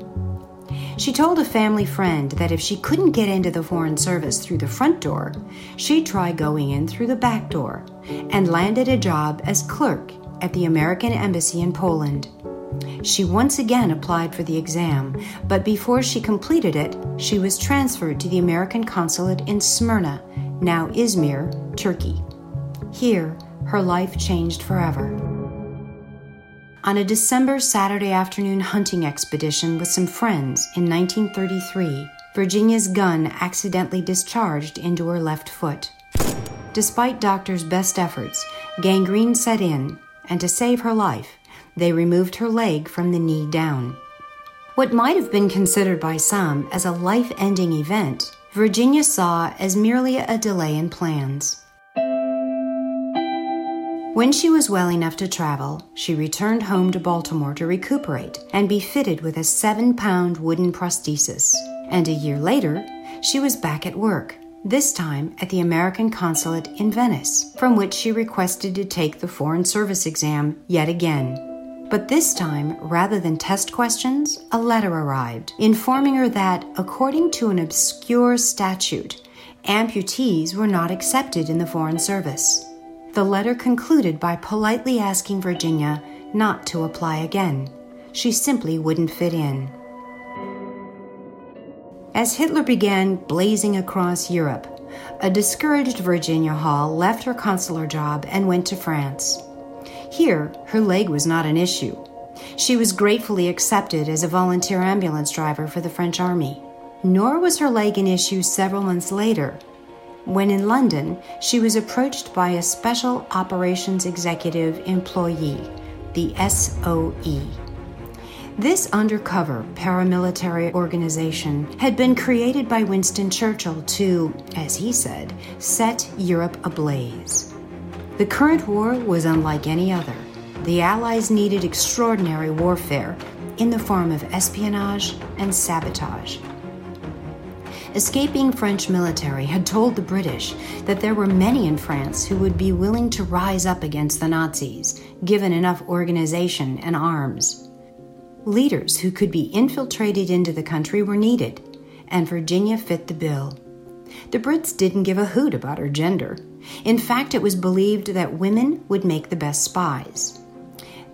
Speaker 6: She told a family friend that if she couldn't get into the Foreign Service through the front door, she'd try going in through the back door, and landed a job as clerk at the American Embassy in Poland. She once again applied for the exam, but before she completed it, she was transferred to the American consulate in Smyrna, now Izmir, Turkey. Here, her life changed forever. On a December Saturday afternoon hunting expedition with some friends in 1933, Virginia's gun accidentally discharged into her left foot. Despite doctors' best efforts, gangrene set in, and to save her life, they removed her leg from the knee down. What might have been considered by some as a life ending event, Virginia saw as merely a delay in plans. When she was well enough to travel, she returned home to Baltimore to recuperate and be fitted with a seven pound wooden prosthesis. And a year later, she was back at work, this time at the American consulate in Venice, from which she requested to take the Foreign Service exam yet again. But this time, rather than test questions, a letter arrived informing her that, according to an obscure statute, amputees were not accepted in the Foreign Service. The letter concluded by politely asking Virginia not to apply again. She simply wouldn't fit in. As Hitler began blazing across Europe, a discouraged Virginia Hall left her consular job and went to France. Here, her leg was not an issue. She was gratefully accepted as a volunteer ambulance driver for the French Army. Nor was her leg an issue several months later, when in London she was approached by a Special Operations Executive Employee, the SOE. This undercover paramilitary organization had been created by Winston Churchill to, as he said, set Europe ablaze. The current war was unlike any other. The Allies needed extraordinary warfare in the form of espionage and sabotage. Escaping French military had told the British that there were many in France who would be willing to rise up against the Nazis, given enough organization and arms. Leaders who could be infiltrated into the country were needed, and Virginia fit the bill. The Brits didn't give a hoot about her gender. In fact, it was believed that women would make the best spies.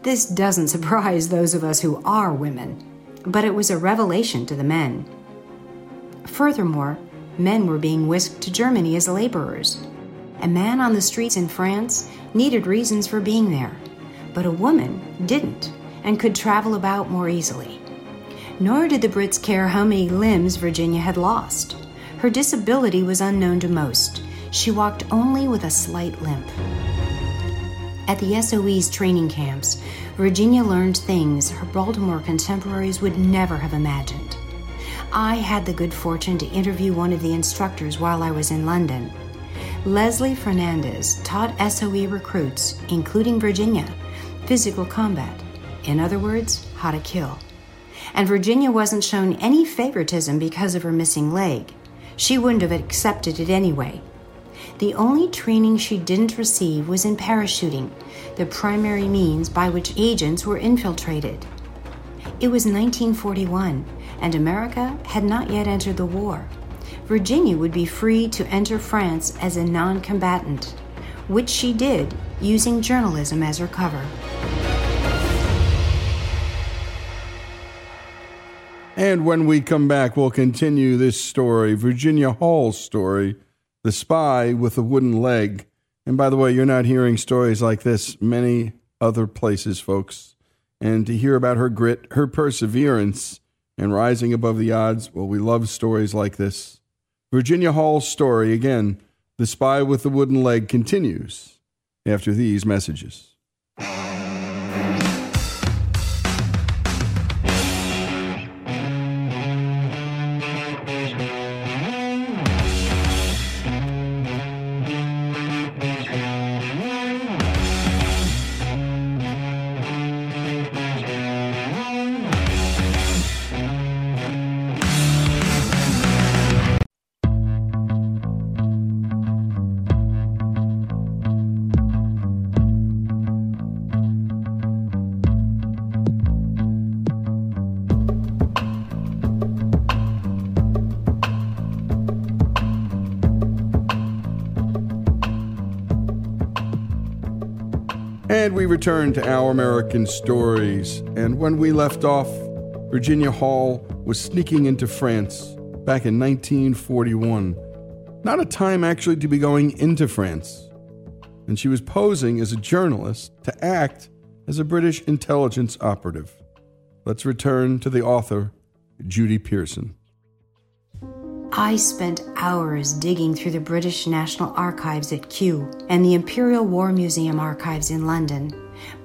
Speaker 6: This doesn't surprise those of us who are women, but it was a revelation to the men. Furthermore, men were being whisked to Germany as laborers. A man on the streets in France needed reasons for being there, but a woman didn't and could travel about more easily. Nor did the Brits care how many limbs Virginia had lost. Her disability was unknown to most. She walked only with a slight limp. At the SOE's training camps, Virginia learned things her Baltimore contemporaries would never have imagined. I had the good fortune to interview one of the instructors while I was in London. Leslie Fernandez taught SOE recruits, including Virginia, physical combat. In other words, how to kill. And Virginia wasn't shown any favoritism because of her missing leg. She wouldn't have accepted it anyway. The only training she didn't receive was in parachuting, the primary means by which agents were infiltrated. It was 1941, and America had not yet entered the war. Virginia would be free to enter France as a non combatant, which she did using journalism as her cover.
Speaker 1: And when we come back, we'll continue this story Virginia Hall's story, The Spy with the Wooden Leg. And by the way, you're not hearing stories like this many other places, folks. And to hear about her grit, her perseverance, and rising above the odds, well, we love stories like this. Virginia Hall's story, again, The Spy with the Wooden Leg, continues after these messages. Return to Our American Stories. And when we left off, Virginia Hall was sneaking into France back in 1941. Not a time actually to be going into France. And she was posing as a journalist to act as a British intelligence operative. Let's return to the author, Judy Pearson.
Speaker 6: I spent hours digging through the British National Archives at Kew and the Imperial War Museum archives in London,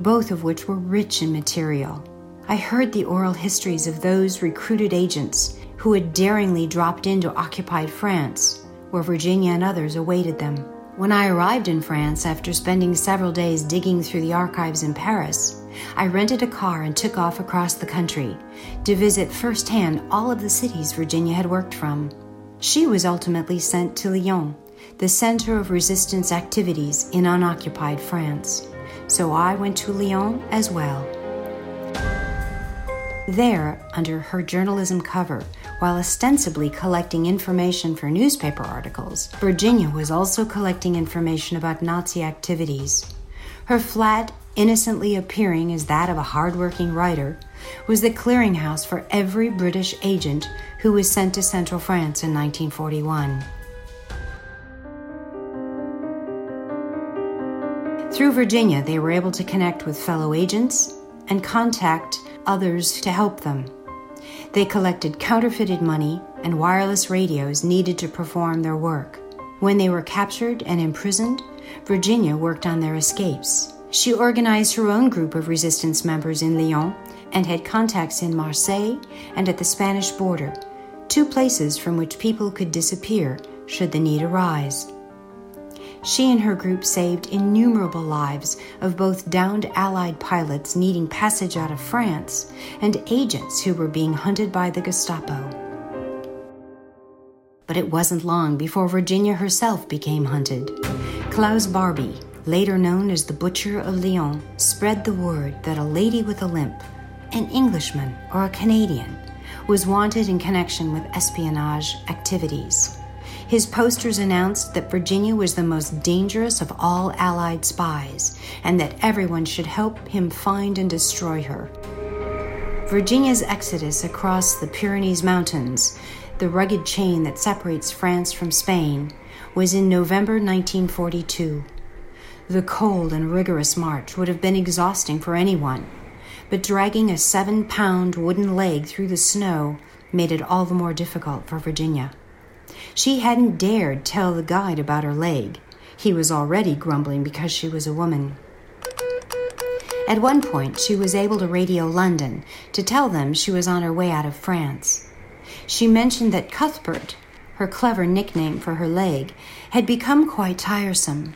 Speaker 6: both of which were rich in material. I heard the oral histories of those recruited agents who had daringly dropped into occupied France, where Virginia and others awaited them. When I arrived in France after spending several days digging through the archives in Paris, I rented a car and took off across the country to visit firsthand all of the cities Virginia had worked from. She was ultimately sent to Lyon, the center of resistance activities in unoccupied France. So I went to Lyon as well. There, under her journalism cover, while ostensibly collecting information for newspaper articles, Virginia was also collecting information about Nazi activities. Her flat, innocently appearing as that of a hardworking writer, was the clearinghouse for every British agent who was sent to Central France in 1941. Through Virginia, they were able to connect with fellow agents and contact others to help them. They collected counterfeited money and wireless radios needed to perform their work. When they were captured and imprisoned, Virginia worked on their escapes. She organized her own group of resistance members in Lyon and had contacts in Marseille and at the Spanish border, two places from which people could disappear should the need arise. She and her group saved innumerable lives of both downed Allied pilots needing passage out of France and agents who were being hunted by the Gestapo. But it wasn't long before Virginia herself became hunted. Klaus Barbie, later known as the Butcher of Lyon, spread the word that a lady with a limp, an Englishman or a Canadian, was wanted in connection with espionage activities. His posters announced that Virginia was the most dangerous of all Allied spies and that everyone should help him find and destroy her. Virginia's exodus across the Pyrenees Mountains, the rugged chain that separates France from Spain, was in November 1942. The cold and rigorous march would have been exhausting for anyone, but dragging a seven pound wooden leg through the snow made it all the more difficult for Virginia. She hadn't dared tell the guide about her leg. He was already grumbling because she was a woman. At one point, she was able to radio London to tell them she was on her way out of France. She mentioned that Cuthbert, her clever nickname for her leg, had become quite tiresome.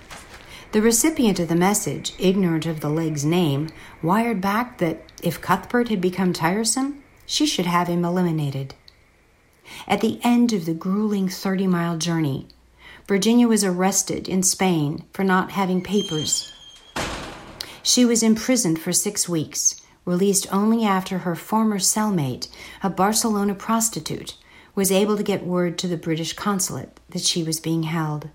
Speaker 6: The recipient of the message, ignorant of the leg's name, wired back that if Cuthbert had become tiresome, she should have him eliminated. At the end of the grueling 30 mile journey, Virginia was arrested in Spain for not having papers. She was imprisoned for six weeks, released only after her former cellmate, a Barcelona prostitute, was able to get word to the British consulate that she was being held.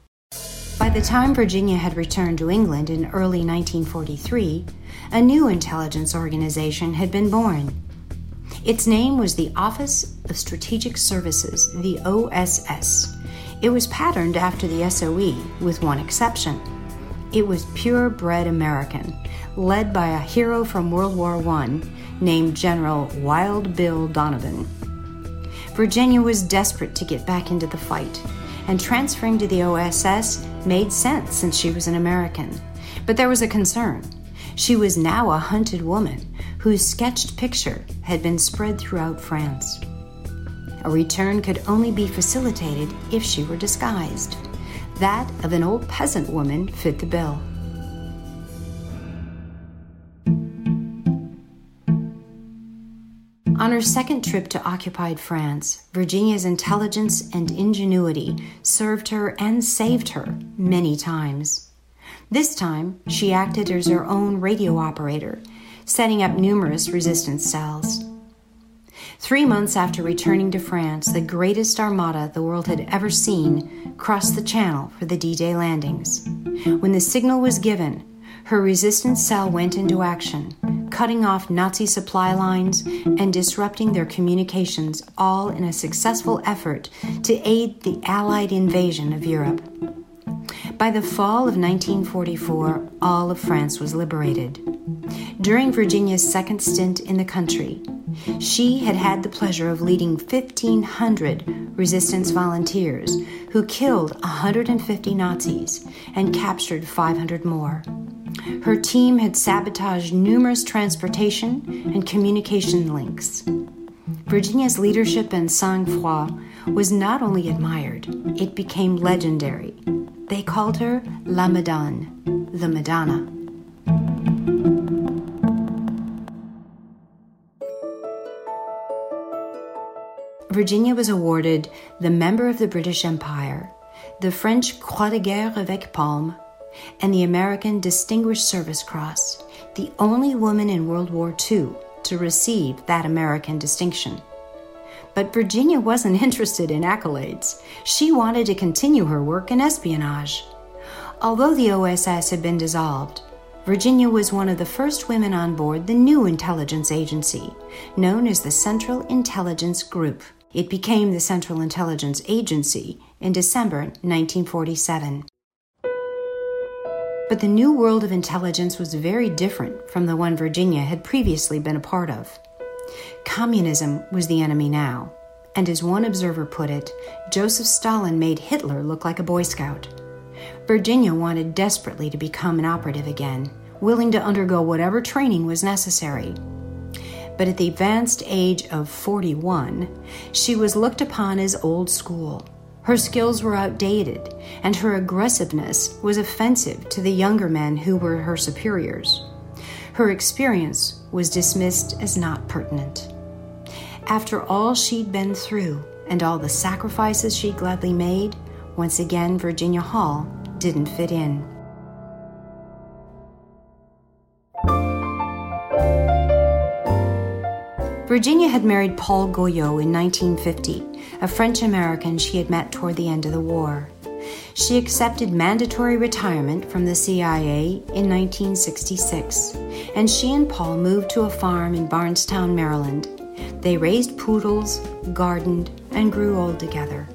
Speaker 6: By the time Virginia had returned to England in early 1943, a new intelligence organization had been born. Its name was the Office of Strategic Services, the OSS. It was patterned after the SOE, with one exception. It was purebred American, led by a hero from World War I named General Wild Bill Donovan. Virginia was desperate to get back into the fight, and transferring to the OSS made sense since she was an American. But there was a concern. She was now a hunted woman whose sketched picture had been spread throughout France. A return could only be facilitated if she were disguised. That of an old peasant woman fit the bill. On her second trip to occupied France, Virginia's intelligence and ingenuity served her and saved her many times. This time, she acted as her own radio operator, setting up numerous resistance cells. Three months after returning to France, the greatest armada the world had ever seen crossed the channel for the D Day landings. When the signal was given, her resistance cell went into action, cutting off Nazi supply lines and disrupting their communications, all in a successful effort to aid the Allied invasion of Europe. By the fall of 1944, all of France was liberated. During Virginia's second stint in the country, she had had the pleasure of leading 1,500 resistance volunteers who killed 150 Nazis and captured 500 more. Her team had sabotaged numerous transportation and communication links. Virginia's leadership and sang froid was not only admired, it became legendary. They called her La Madone, the Madonna. Virginia was awarded the Member of the British Empire, the French Croix de Guerre avec Palme, and the American Distinguished Service Cross, the only woman in World War II to receive that American distinction. But Virginia wasn't interested in accolades. She wanted to continue her work in espionage. Although the OSS had been dissolved, Virginia was one of the first women on board the new intelligence agency, known as the Central Intelligence Group. It became the Central Intelligence Agency in December 1947. But the new world of intelligence was very different from the one Virginia had previously been a part of. Communism was the enemy now, and as one observer put it, Joseph Stalin made Hitler look like a Boy Scout. Virginia wanted desperately to become an operative again, willing to undergo whatever training was necessary. But at the advanced age of 41, she was looked upon as old school her skills were outdated, and her aggressiveness was offensive to the younger men who were her superiors. Her experience was dismissed as not pertinent. After all she'd been through and all the sacrifices she gladly made, once again Virginia Hall didn't fit in. Virginia had married Paul Goillot in 1950, a French American she had met toward the end of the war. She accepted mandatory retirement from the CIA in 1966, and she and Paul moved to a farm in Bardstown, Maryland. They raised poodles, gardened, and grew old together.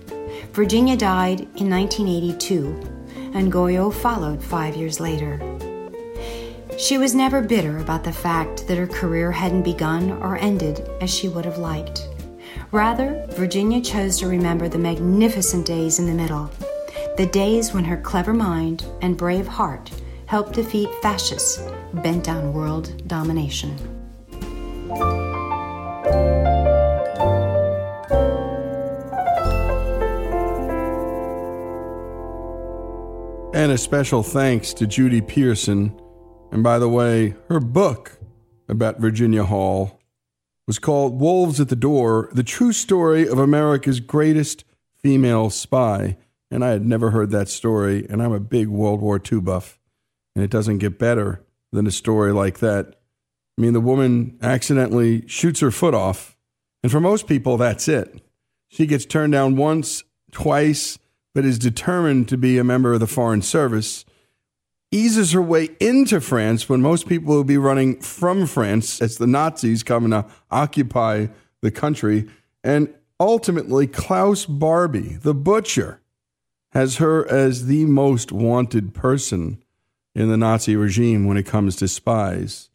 Speaker 6: Virginia died in 1982, and Goillot followed five years later. She was never bitter about the fact that her career hadn't begun or ended as she would have liked. Rather, Virginia chose to remember the magnificent days in the middle, the days when her clever mind and brave heart helped defeat fascists bent on world domination.
Speaker 1: And a special thanks to Judy Pearson. And by the way, her book about Virginia Hall was called Wolves at the Door The True Story of America's Greatest Female Spy. And I had never heard that story, and I'm a big World War II buff. And it doesn't get better than a story like that. I mean, the woman accidentally shoots her foot off, and for most people, that's it. She gets turned down once, twice, but is determined to be a member of the Foreign Service eases her way into France when most people will be running from France as the Nazis come to uh, occupy the country. And ultimately, Klaus Barbie, the butcher, has her as the most wanted person in the Nazi regime when it comes to spies.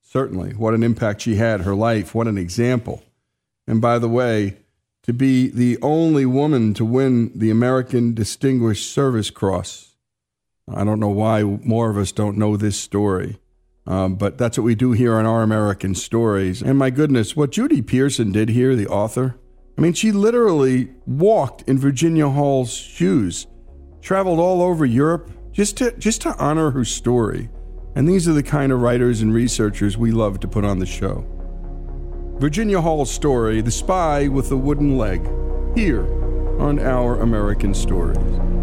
Speaker 1: Certainly, what an impact she had, her life, what an example. And by the way, to be the only woman to win the American Distinguished Service Cross I don't know why more of us don't know this story. Um, but that's what we do here on Our American Stories. And my goodness, what Judy Pearson did here, the author, I mean, she literally walked in Virginia Hall's shoes, traveled all over Europe just to, just to honor her story. And these are the kind of writers and researchers we love to put on the show. Virginia Hall's story, The Spy with the Wooden Leg, here on Our American Stories.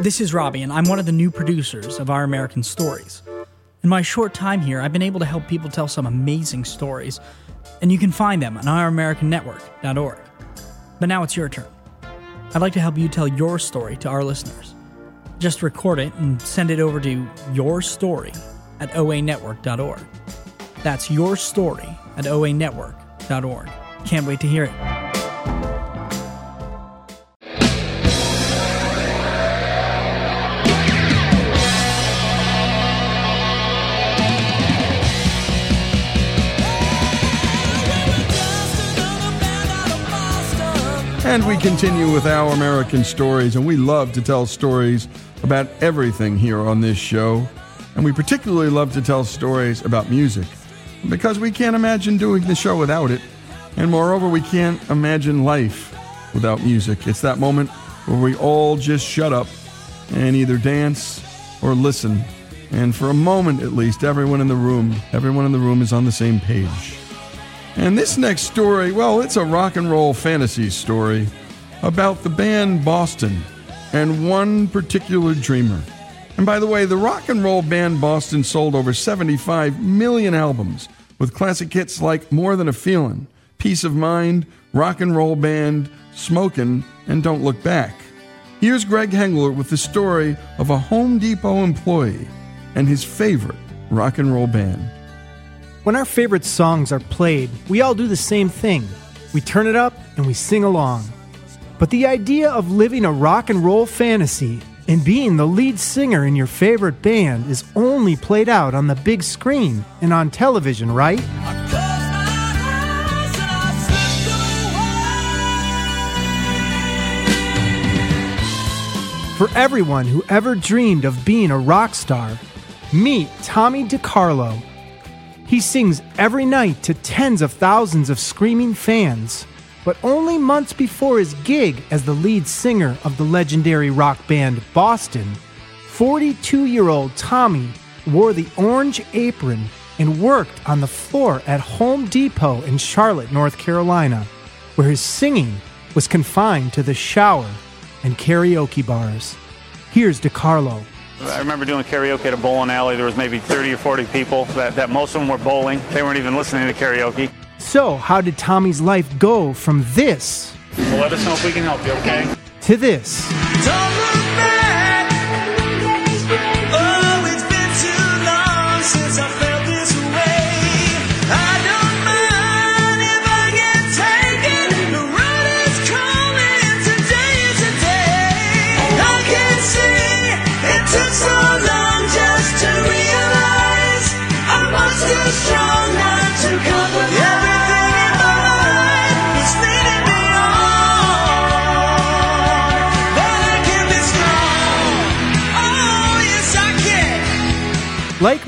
Speaker 7: This is Robbie, and I'm one of the new producers of Our American Stories. In my short time here, I've been able to help people tell some amazing stories, and you can find them on ouramericannetwork.org. But now it's your turn. I'd like to help you tell your story to our listeners. Just record it and send it over to your story at oanetwork.org. That's your story at oanetwork.org. Can't wait to hear it.
Speaker 1: And we continue with our American stories, and we love to tell stories about everything here on this show. And we particularly love to tell stories about music because we can't imagine doing the show without it. And moreover, we can't imagine life without music. It's that moment where we all just shut up and either dance or listen. And for a moment at least, everyone in the room, everyone in the room is on the same page. And this next story, well, it's a rock and roll fantasy story about the band Boston and one particular dreamer. And by the way, the rock and roll band Boston sold over 75 million albums with classic hits like More Than a Feeling, Peace of Mind, Rock and Roll Band, Smokin', and Don't Look Back. Here's Greg Hengler with the story of a Home Depot employee and his favorite rock and roll band.
Speaker 8: When our favorite songs are played, we all do the same thing. We turn it up and we sing along. But the idea of living a rock and roll fantasy and being the lead singer in your favorite band is only played out on the big screen and on television, right? For everyone who ever dreamed of being a rock star, meet Tommy DeCarlo he sings every night to tens of thousands of screaming fans. But only months before his gig as the lead singer of the legendary rock band Boston, 42 year old Tommy wore the orange apron and worked on the floor at Home Depot in Charlotte, North Carolina. where his singing was confined to the shower and karaoke bars. Here's DeCarlo.
Speaker 9: I remember doing karaoke at a bowling alley. There was maybe 30 or 40 people that, that most of them were bowling. They weren't even listening to karaoke.
Speaker 8: So, how did Tommy's life go from this
Speaker 9: Well, let us know if we can help you, okay?
Speaker 8: to this?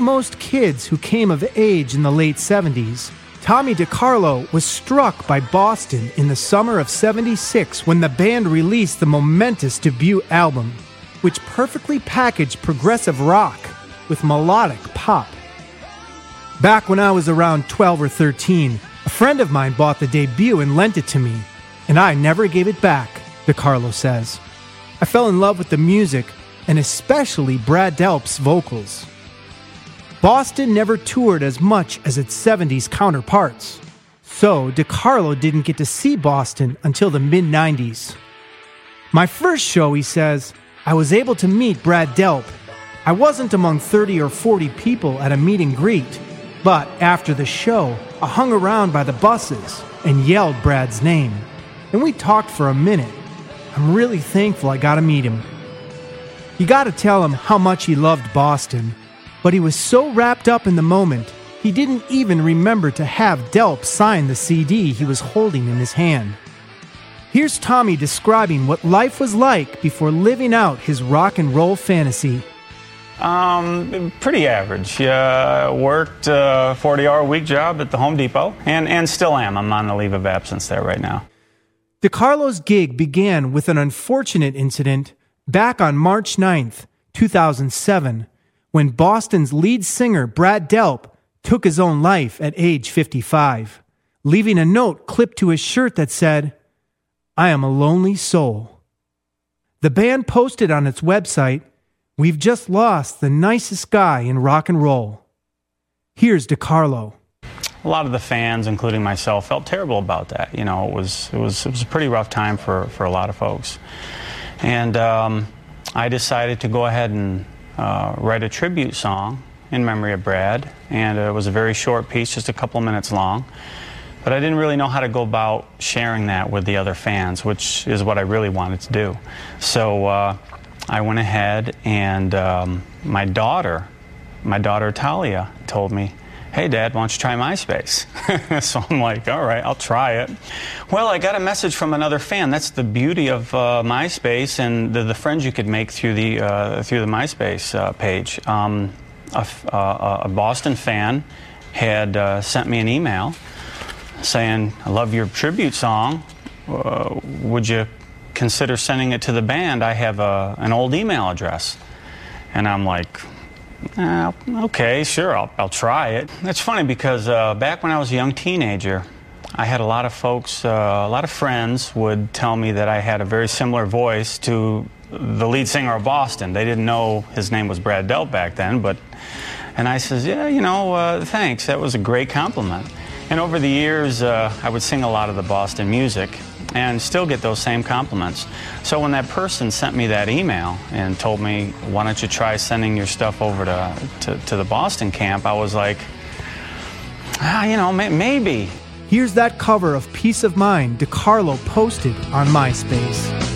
Speaker 8: Most kids who came of age in the late 70s, Tommy DeCarlo was struck by Boston in the summer of 76 when the band released the momentous debut album, which perfectly packaged progressive rock with melodic pop. Back when I was around 12 or 13, a friend of mine bought the debut and lent it to me, and I never gave it back, DeCarlo says. I fell in love with the music and especially Brad Delp's vocals. Boston never toured as much as its 70s counterparts, so DeCarlo didn't get to see Boston until the mid 90s. My first show, he says, I was able to meet Brad Delp. I wasn't among 30 or 40 people at a meet and greet, but after the show, I hung around by the buses and yelled Brad's name. And we talked for a minute. I'm really thankful I got to meet him. You got to tell him how much he loved Boston, but he was so wrapped up in the moment, he didn't even remember to have Delp sign the CD he was holding in his hand. Here's Tommy describing what life was like before living out his rock and roll fantasy.
Speaker 9: Um, pretty average. Uh, worked a 40 hour week job at the Home Depot and, and still am. I'm on a leave of absence there right now.
Speaker 8: DeCarlo's gig began with an unfortunate incident back on March 9th, 2007, when Boston's lead singer Brad Delp took his own life at age 55, leaving a note clipped to his shirt that said, I am a lonely soul. The band posted on its website, We've just lost the nicest guy in rock and roll. Here's DeCarlo.
Speaker 9: A lot of the fans, including myself, felt terrible about that. You know, it was it was it was a pretty rough time for for a lot of folks, and um, I decided to go ahead and uh, write a tribute song in memory of Brad, and it was a very short piece, just a couple minutes long. But I didn't really know how to go about sharing that with the other fans, which is what I really wanted to do. So uh, I went ahead, and um, my daughter, my daughter Talia, told me, Hey, Dad, why don't you try MySpace? so I'm like, All right, I'll try it. Well, I got a message from another fan. That's the beauty of uh, MySpace and the, the friends you could make through the, uh, through the MySpace uh, page. Um, a, uh, a Boston fan had uh, sent me an email saying, I love your tribute song. Uh, would you consider sending it to the band? I have a, an old email address. And I'm like, "Ah, okay, sure, I'll, I'll try it. It's funny because uh, back when I was a young teenager, I had a lot of folks, uh, a lot of friends would tell me that I had a very similar voice to the lead singer of Boston. They didn't know his name was Brad Delp back then, but and I says, yeah, you know, uh, thanks. That was a great compliment. And over the years, uh, I would sing a lot of the Boston music and still get those same compliments. So when that person sent me that email and told me, why don't you try sending your stuff over to, to, to the Boston camp, I was like, ah, you know, may- maybe.
Speaker 8: Here's that cover of Peace of Mind DeCarlo posted on MySpace.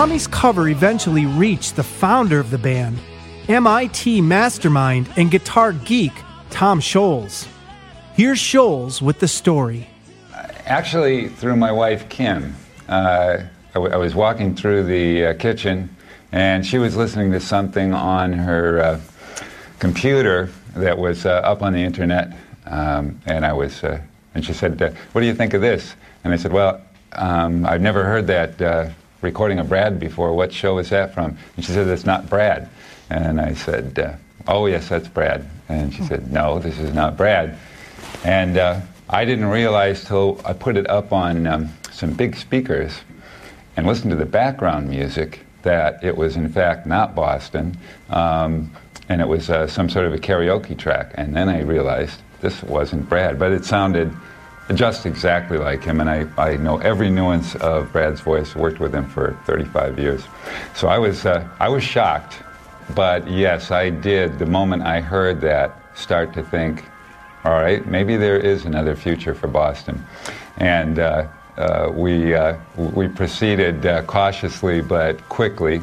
Speaker 8: Tommy's cover eventually reached the founder of the band, MIT mastermind and guitar geek Tom Scholz. Here's Scholz with the story.
Speaker 10: Actually, through my wife Kim. Uh, I, w- I was walking through the uh, kitchen, and she was listening to something on her uh, computer that was uh, up on the internet. Um, and I was, uh, and she said, uh, "What do you think of this?" And I said, "Well, um, I've never heard that recording of Brad before. What show is that from?" And she said, "It's not Brad." And I said, uh, "Oh yes, that's Brad." And she said, "No, this is not Brad." And uh, I didn't realize till I put it up on um, some big speakers and listened to the background music that it was in fact not Boston, um, and it was uh, some sort of a karaoke track. And then I realized this wasn't Brad, but it sounded just exactly like him, and I, I know every nuance of Brad's voice. Worked with him for 35 years, so I was uh, I was shocked, but yes, I did. The moment I heard that, start to think, all right, maybe there is another future for Boston, and. Uh, uh, we, uh, we proceeded uh, cautiously but quickly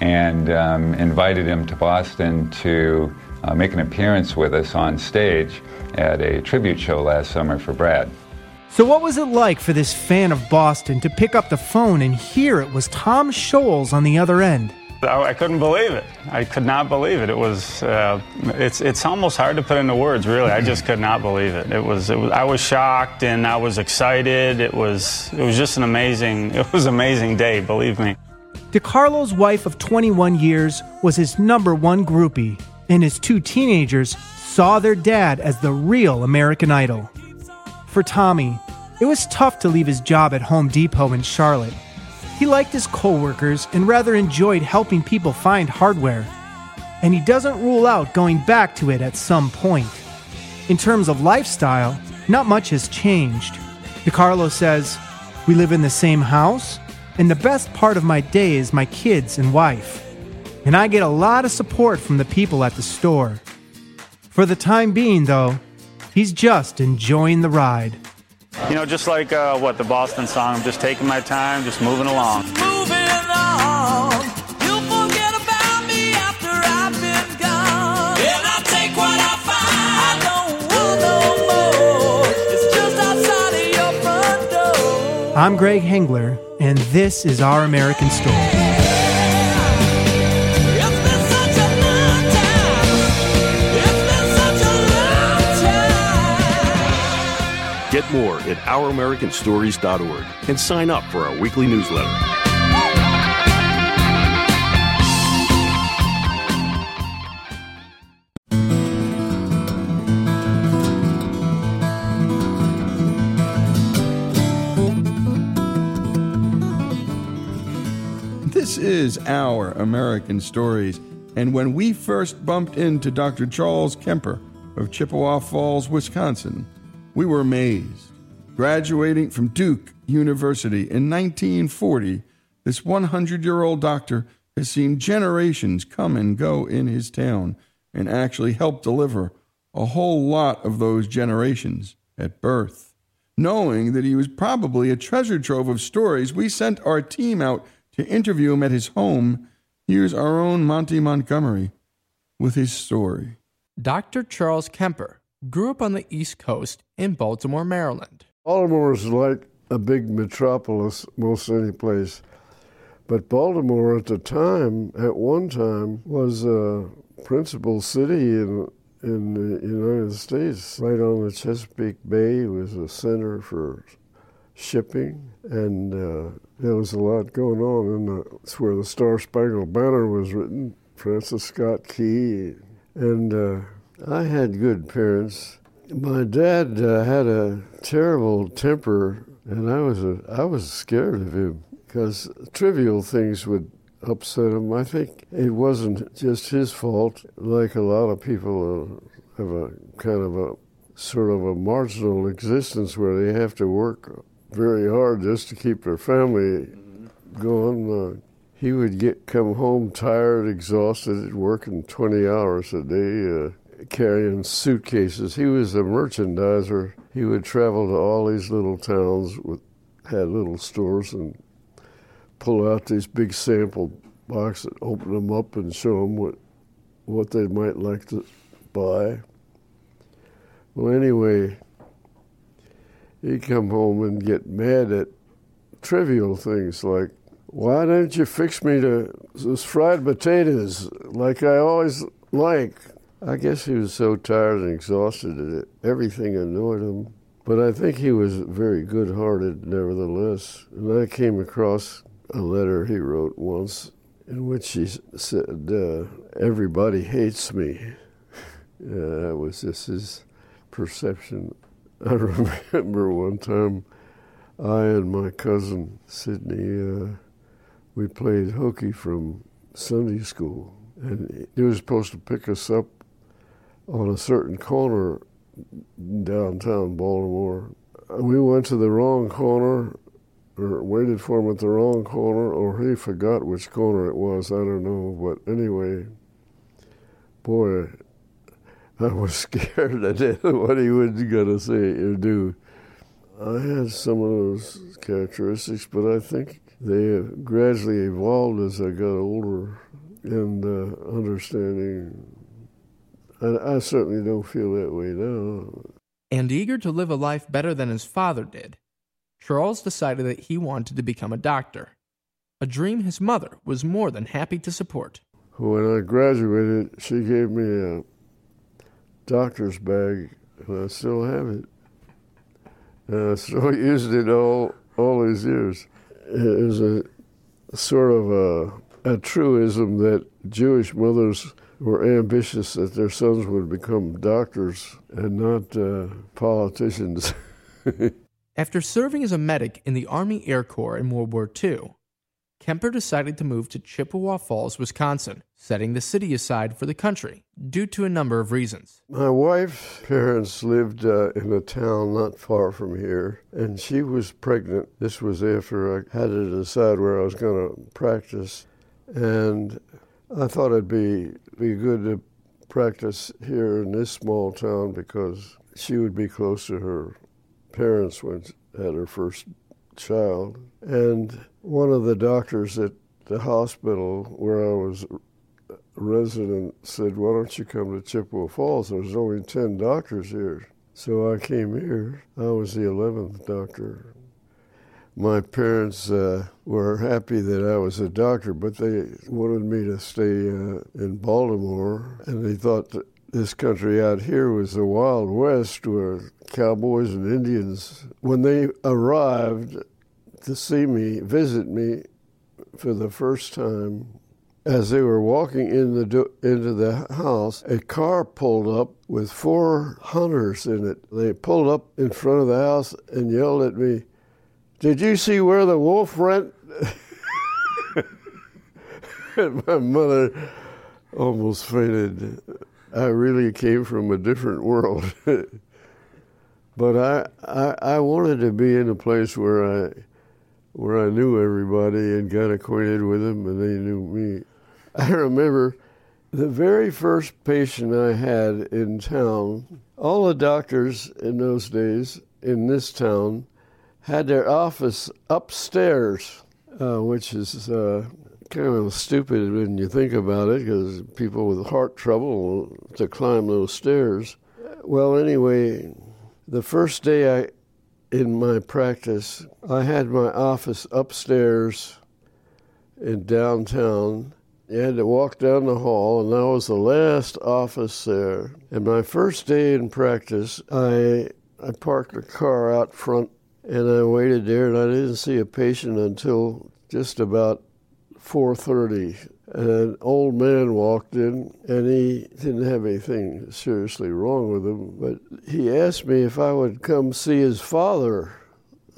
Speaker 10: and um, invited him to Boston to uh, make an appearance with us on stage at a tribute show last summer for Brad.
Speaker 8: So, what was it like for this fan of Boston to pick up the phone and hear it was Tom Scholz on the other end?
Speaker 9: I, I couldn't believe it. I could not believe it. It was. Uh, it's. It's almost hard to put into words. Really, I just could not believe it. It was. It was. I was shocked and I was excited. It was. It was just an amazing. It was an amazing day. Believe me.
Speaker 8: DeCarlo's wife of 21 years was his number one groupie, and his two teenagers saw their dad as the real American Idol. For Tommy, it was tough to leave his job at Home Depot in Charlotte. He liked his coworkers and rather enjoyed helping people find hardware. And he doesn't rule out going back to it at some point. In terms of lifestyle, not much has changed. DeCarlo says, We live in the same house, and the best part of my day is my kids and wife. And I get a lot of support from the people at the store. For the time being, though, he's just enjoying the ride.
Speaker 9: You know, just like uh, what the Boston song. I'm just taking my time, just moving along.
Speaker 11: Moving on. You forget about me after I've been gone. And I take what I find. I don't want no more. It's just outside of your front door.
Speaker 8: I'm Greg Hengler, and this is Our American Story.
Speaker 12: Get more at OurAmericanStories.org and sign up for our weekly newsletter.
Speaker 1: This is Our American Stories. And when we first bumped into Dr. Charles Kemper of Chippewa Falls, Wisconsin, we were amazed. Graduating from Duke University in 1940, this 100 year old doctor has seen generations come and go in his town and actually helped deliver a whole lot of those generations at birth. Knowing that he was probably a treasure trove of stories, we sent our team out to interview him at his home. Here's our own Monty Montgomery with his story.
Speaker 2: Dr. Charles Kemper grew up on the East Coast in Baltimore, Maryland.
Speaker 13: Baltimore is like a big metropolis, most any place. But Baltimore at the time, at one time, was a principal city in in the United States. Right on the Chesapeake Bay was a center for shipping, and uh, there was a lot going on. And that's where the Star Spangled Banner was written. Francis Scott Key, and uh, I had good parents. My dad uh, had a terrible temper, and I was a, I was scared of him because trivial things would upset him. I think it wasn't just his fault. Like a lot of people uh, have a kind of a sort of a marginal existence where they have to work very hard just to keep their family going. Uh, he would get come home tired, exhausted, working 20 hours a day, uh, carrying suitcases. He was a merchandiser. He would travel to all these little towns with had little stores and pull out these big sample boxes, open them up, and show them what what they might like to buy. Well, anyway, he'd come home and get mad at trivial things like, "Why don't you fix me to those fried potatoes like I always like?" I guess he was so tired and exhausted that everything annoyed him. But I think he was very good hearted, nevertheless. And I came across a letter he wrote once in which he said, uh, Everybody hates me. Yeah, that was just his perception. I remember one time I and my cousin Sidney, uh, we played hooky from Sunday school. And he was supposed to pick us up on a certain corner downtown Baltimore. We went to the wrong corner, or waited for him at the wrong corner, or he forgot which corner it was. I don't know. But anyway, boy, I was scared to death what he was going to say or do. I had some of those characteristics, but I think they gradually evolved as I got older and uh, understanding. I, I certainly don't feel that way now.
Speaker 2: And eager to live a life better than his father did, Charles decided that he wanted to become a doctor, a dream his mother was more than happy to support.
Speaker 13: When I graduated, she gave me a doctor's bag, and I still have it. And I still used it all all these years. It is a sort of a, a truism that Jewish mothers were ambitious that their sons would become doctors and not uh, politicians.
Speaker 2: After serving as a medic in the Army Air Corps in World War II, Kemper decided to move to Chippewa Falls, Wisconsin, setting the city aside for the country due to a number of reasons.
Speaker 13: My wife's parents lived uh, in a town not far from here, and she was pregnant. This was after I had to decide where I was going to practice, and I thought it'd be be good to practice here in this small town because she would be close to her parents when she had her first child. And one of the doctors at the hospital where I was a resident said, Why don't you come to Chippewa Falls? There's only 10 doctors here. So I came here. I was the 11th doctor. My parents uh, were happy that I was a doctor, but they wanted me to stay uh, in Baltimore, and they thought that this country out here was the Wild West where cowboys and Indians, when they arrived to see me, visit me for the first time, as they were walking in the do- into the house, a car pulled up with four hunters in it. They pulled up in front of the house and yelled at me, Did you see where the wolf went? my mother almost fainted. I really came from a different world. but I, I I wanted to be in a place where I where I knew everybody and got acquainted with them and they knew me. I remember the very first patient I had in town, all the doctors in those days in this town had their office upstairs, uh, which is uh, kind of stupid when you think about it because people with heart trouble to climb those stairs. Well, anyway, the first day I in my practice, I had my office upstairs in downtown. You had to walk down the hall, and that was the last office there. And my first day in practice, I I parked a car out front, and I waited there, and I didn't see a patient until just about 4:30. An old man walked in, and he didn't have anything seriously wrong with him, but he asked me if I would come see his father.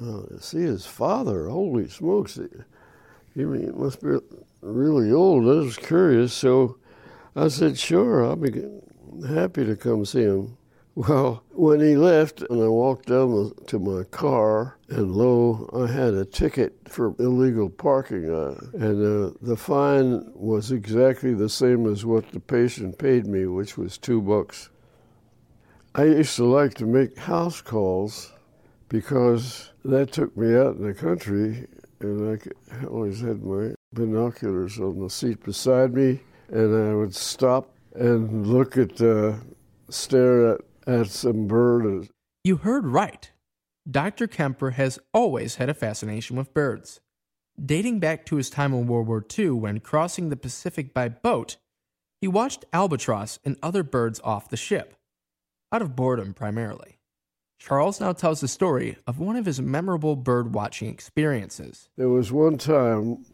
Speaker 13: Oh, see his father? Holy smokes! He must be really old. I was curious, so I said, "Sure, I'll be happy to come see him." Well, when he left, and I walked down the, to my car, and lo, I had a ticket for illegal parking, uh, and uh, the fine was exactly the same as what the patient paid me, which was two bucks. I used to like to make house calls because that took me out in the country and I always had my binoculars on the seat beside me, and I would stop and look at, uh, stare at, at some bird.
Speaker 2: You heard right. Dr. Kemper has always had a fascination with birds. Dating back to his time in World War II when crossing the Pacific by boat, he watched albatross and other birds off the ship, out of boredom primarily. Charles now tells the story of one of his memorable bird watching experiences.
Speaker 13: There was one time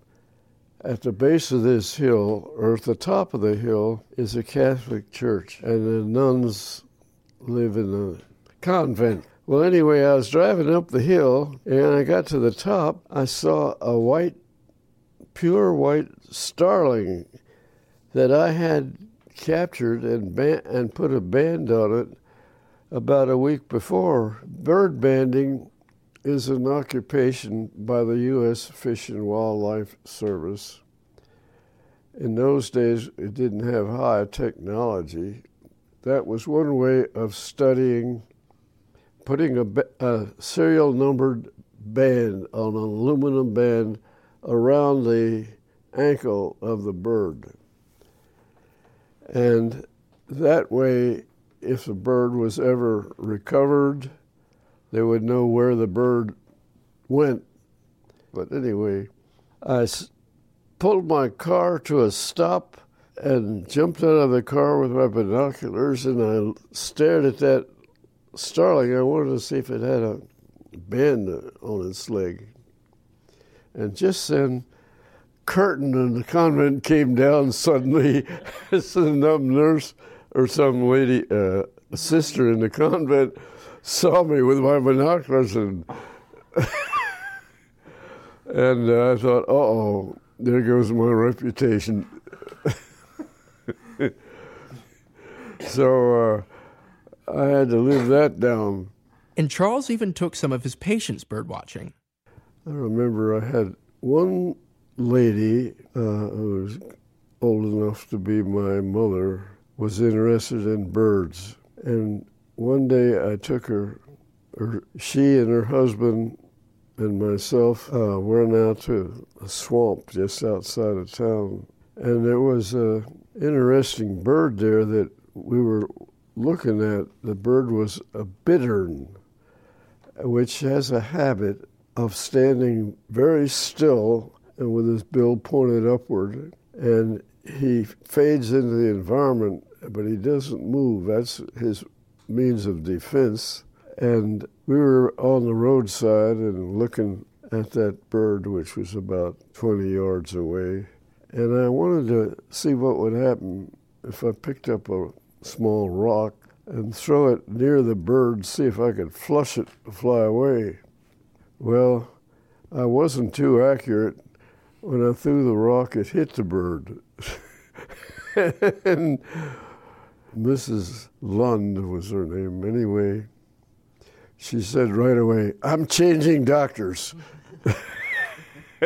Speaker 13: at the base of this hill, or at the top of the hill, is a Catholic church, and the nuns live in a convent. Well, anyway, I was driving up the hill, and I got to the top. I saw a white, pure white starling that I had captured and and put a band on it about a week before. Bird banding is an occupation by the U.S. Fish and Wildlife Service. In those days, it didn't have high technology. That was one way of studying putting a, a serial numbered band on an aluminum band around the ankle of the bird. And that way, if the bird was ever recovered, they would know where the bird went. But anyway, I s- pulled my car to a stop and jumped out of the car with my binoculars and I stared at that starling. I wanted to see if it had a band on its leg. And just then, curtain in the convent came down suddenly. some nurse or some lady, uh, sister in the convent, saw me with my binoculars and and uh, I thought, oh, there goes my reputation. So uh, I had to live that down.
Speaker 2: And Charles even took some of his patients bird watching.
Speaker 13: I remember I had one lady uh, who was old enough to be my mother was interested in birds, and one day I took her, or she and her husband and myself uh, went out to a swamp just outside of town, and there was a interesting bird there that we were looking at. The bird was a bittern, which has a habit of standing very still and with his bill pointed upward, and he fades into the environment, but he doesn't move. That's his means of defense. And we were on the roadside and looking at that bird, which was about 20 yards away. And I wanted to see what would happen if I picked up a small rock and throw it near the bird, see if I could flush it to fly away. Well, I wasn't too accurate. When I threw the rock, it hit the bird. and Mrs. Lund was her name. Anyway, she said right away, I'm changing doctors.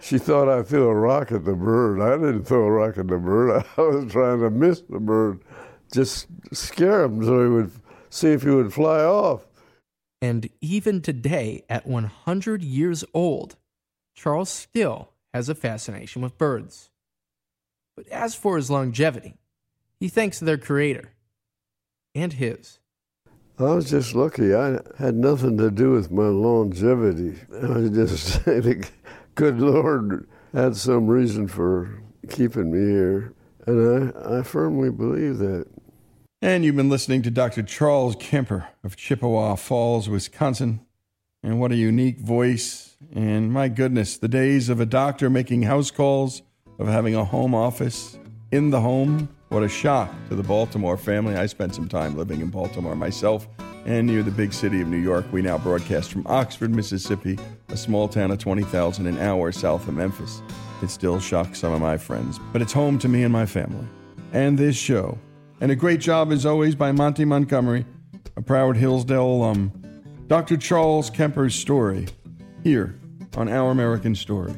Speaker 13: she thought I threw a rock at the bird. I didn't throw a rock at the bird. I was trying to miss the bird, just scare him so he would see if he would fly off.
Speaker 2: And even today, at 100 years old, Charles still has a fascination with birds. But as for his longevity, he thanks their creator and his.
Speaker 13: I was just lucky. I had nothing to do with my longevity. I was just, good Lord had some reason for keeping me here. And I, I firmly believe that.
Speaker 1: And you've been listening to Dr. Charles Kemper of Chippewa Falls, Wisconsin. And what a unique voice. And my goodness, the days of a doctor making house calls, of having a home office in the home. What a shock to the Baltimore family. I spent some time living in Baltimore myself and near the big city of New York. We now broadcast from Oxford, Mississippi, a small town of 20,000 an hour south of Memphis. It still shocks some of my friends, but it's home to me and my family. And this show. And a great job, as always, by Monty Montgomery, a proud Hillsdale alum. Dr. Charles Kemper's story, here on Our American Stories.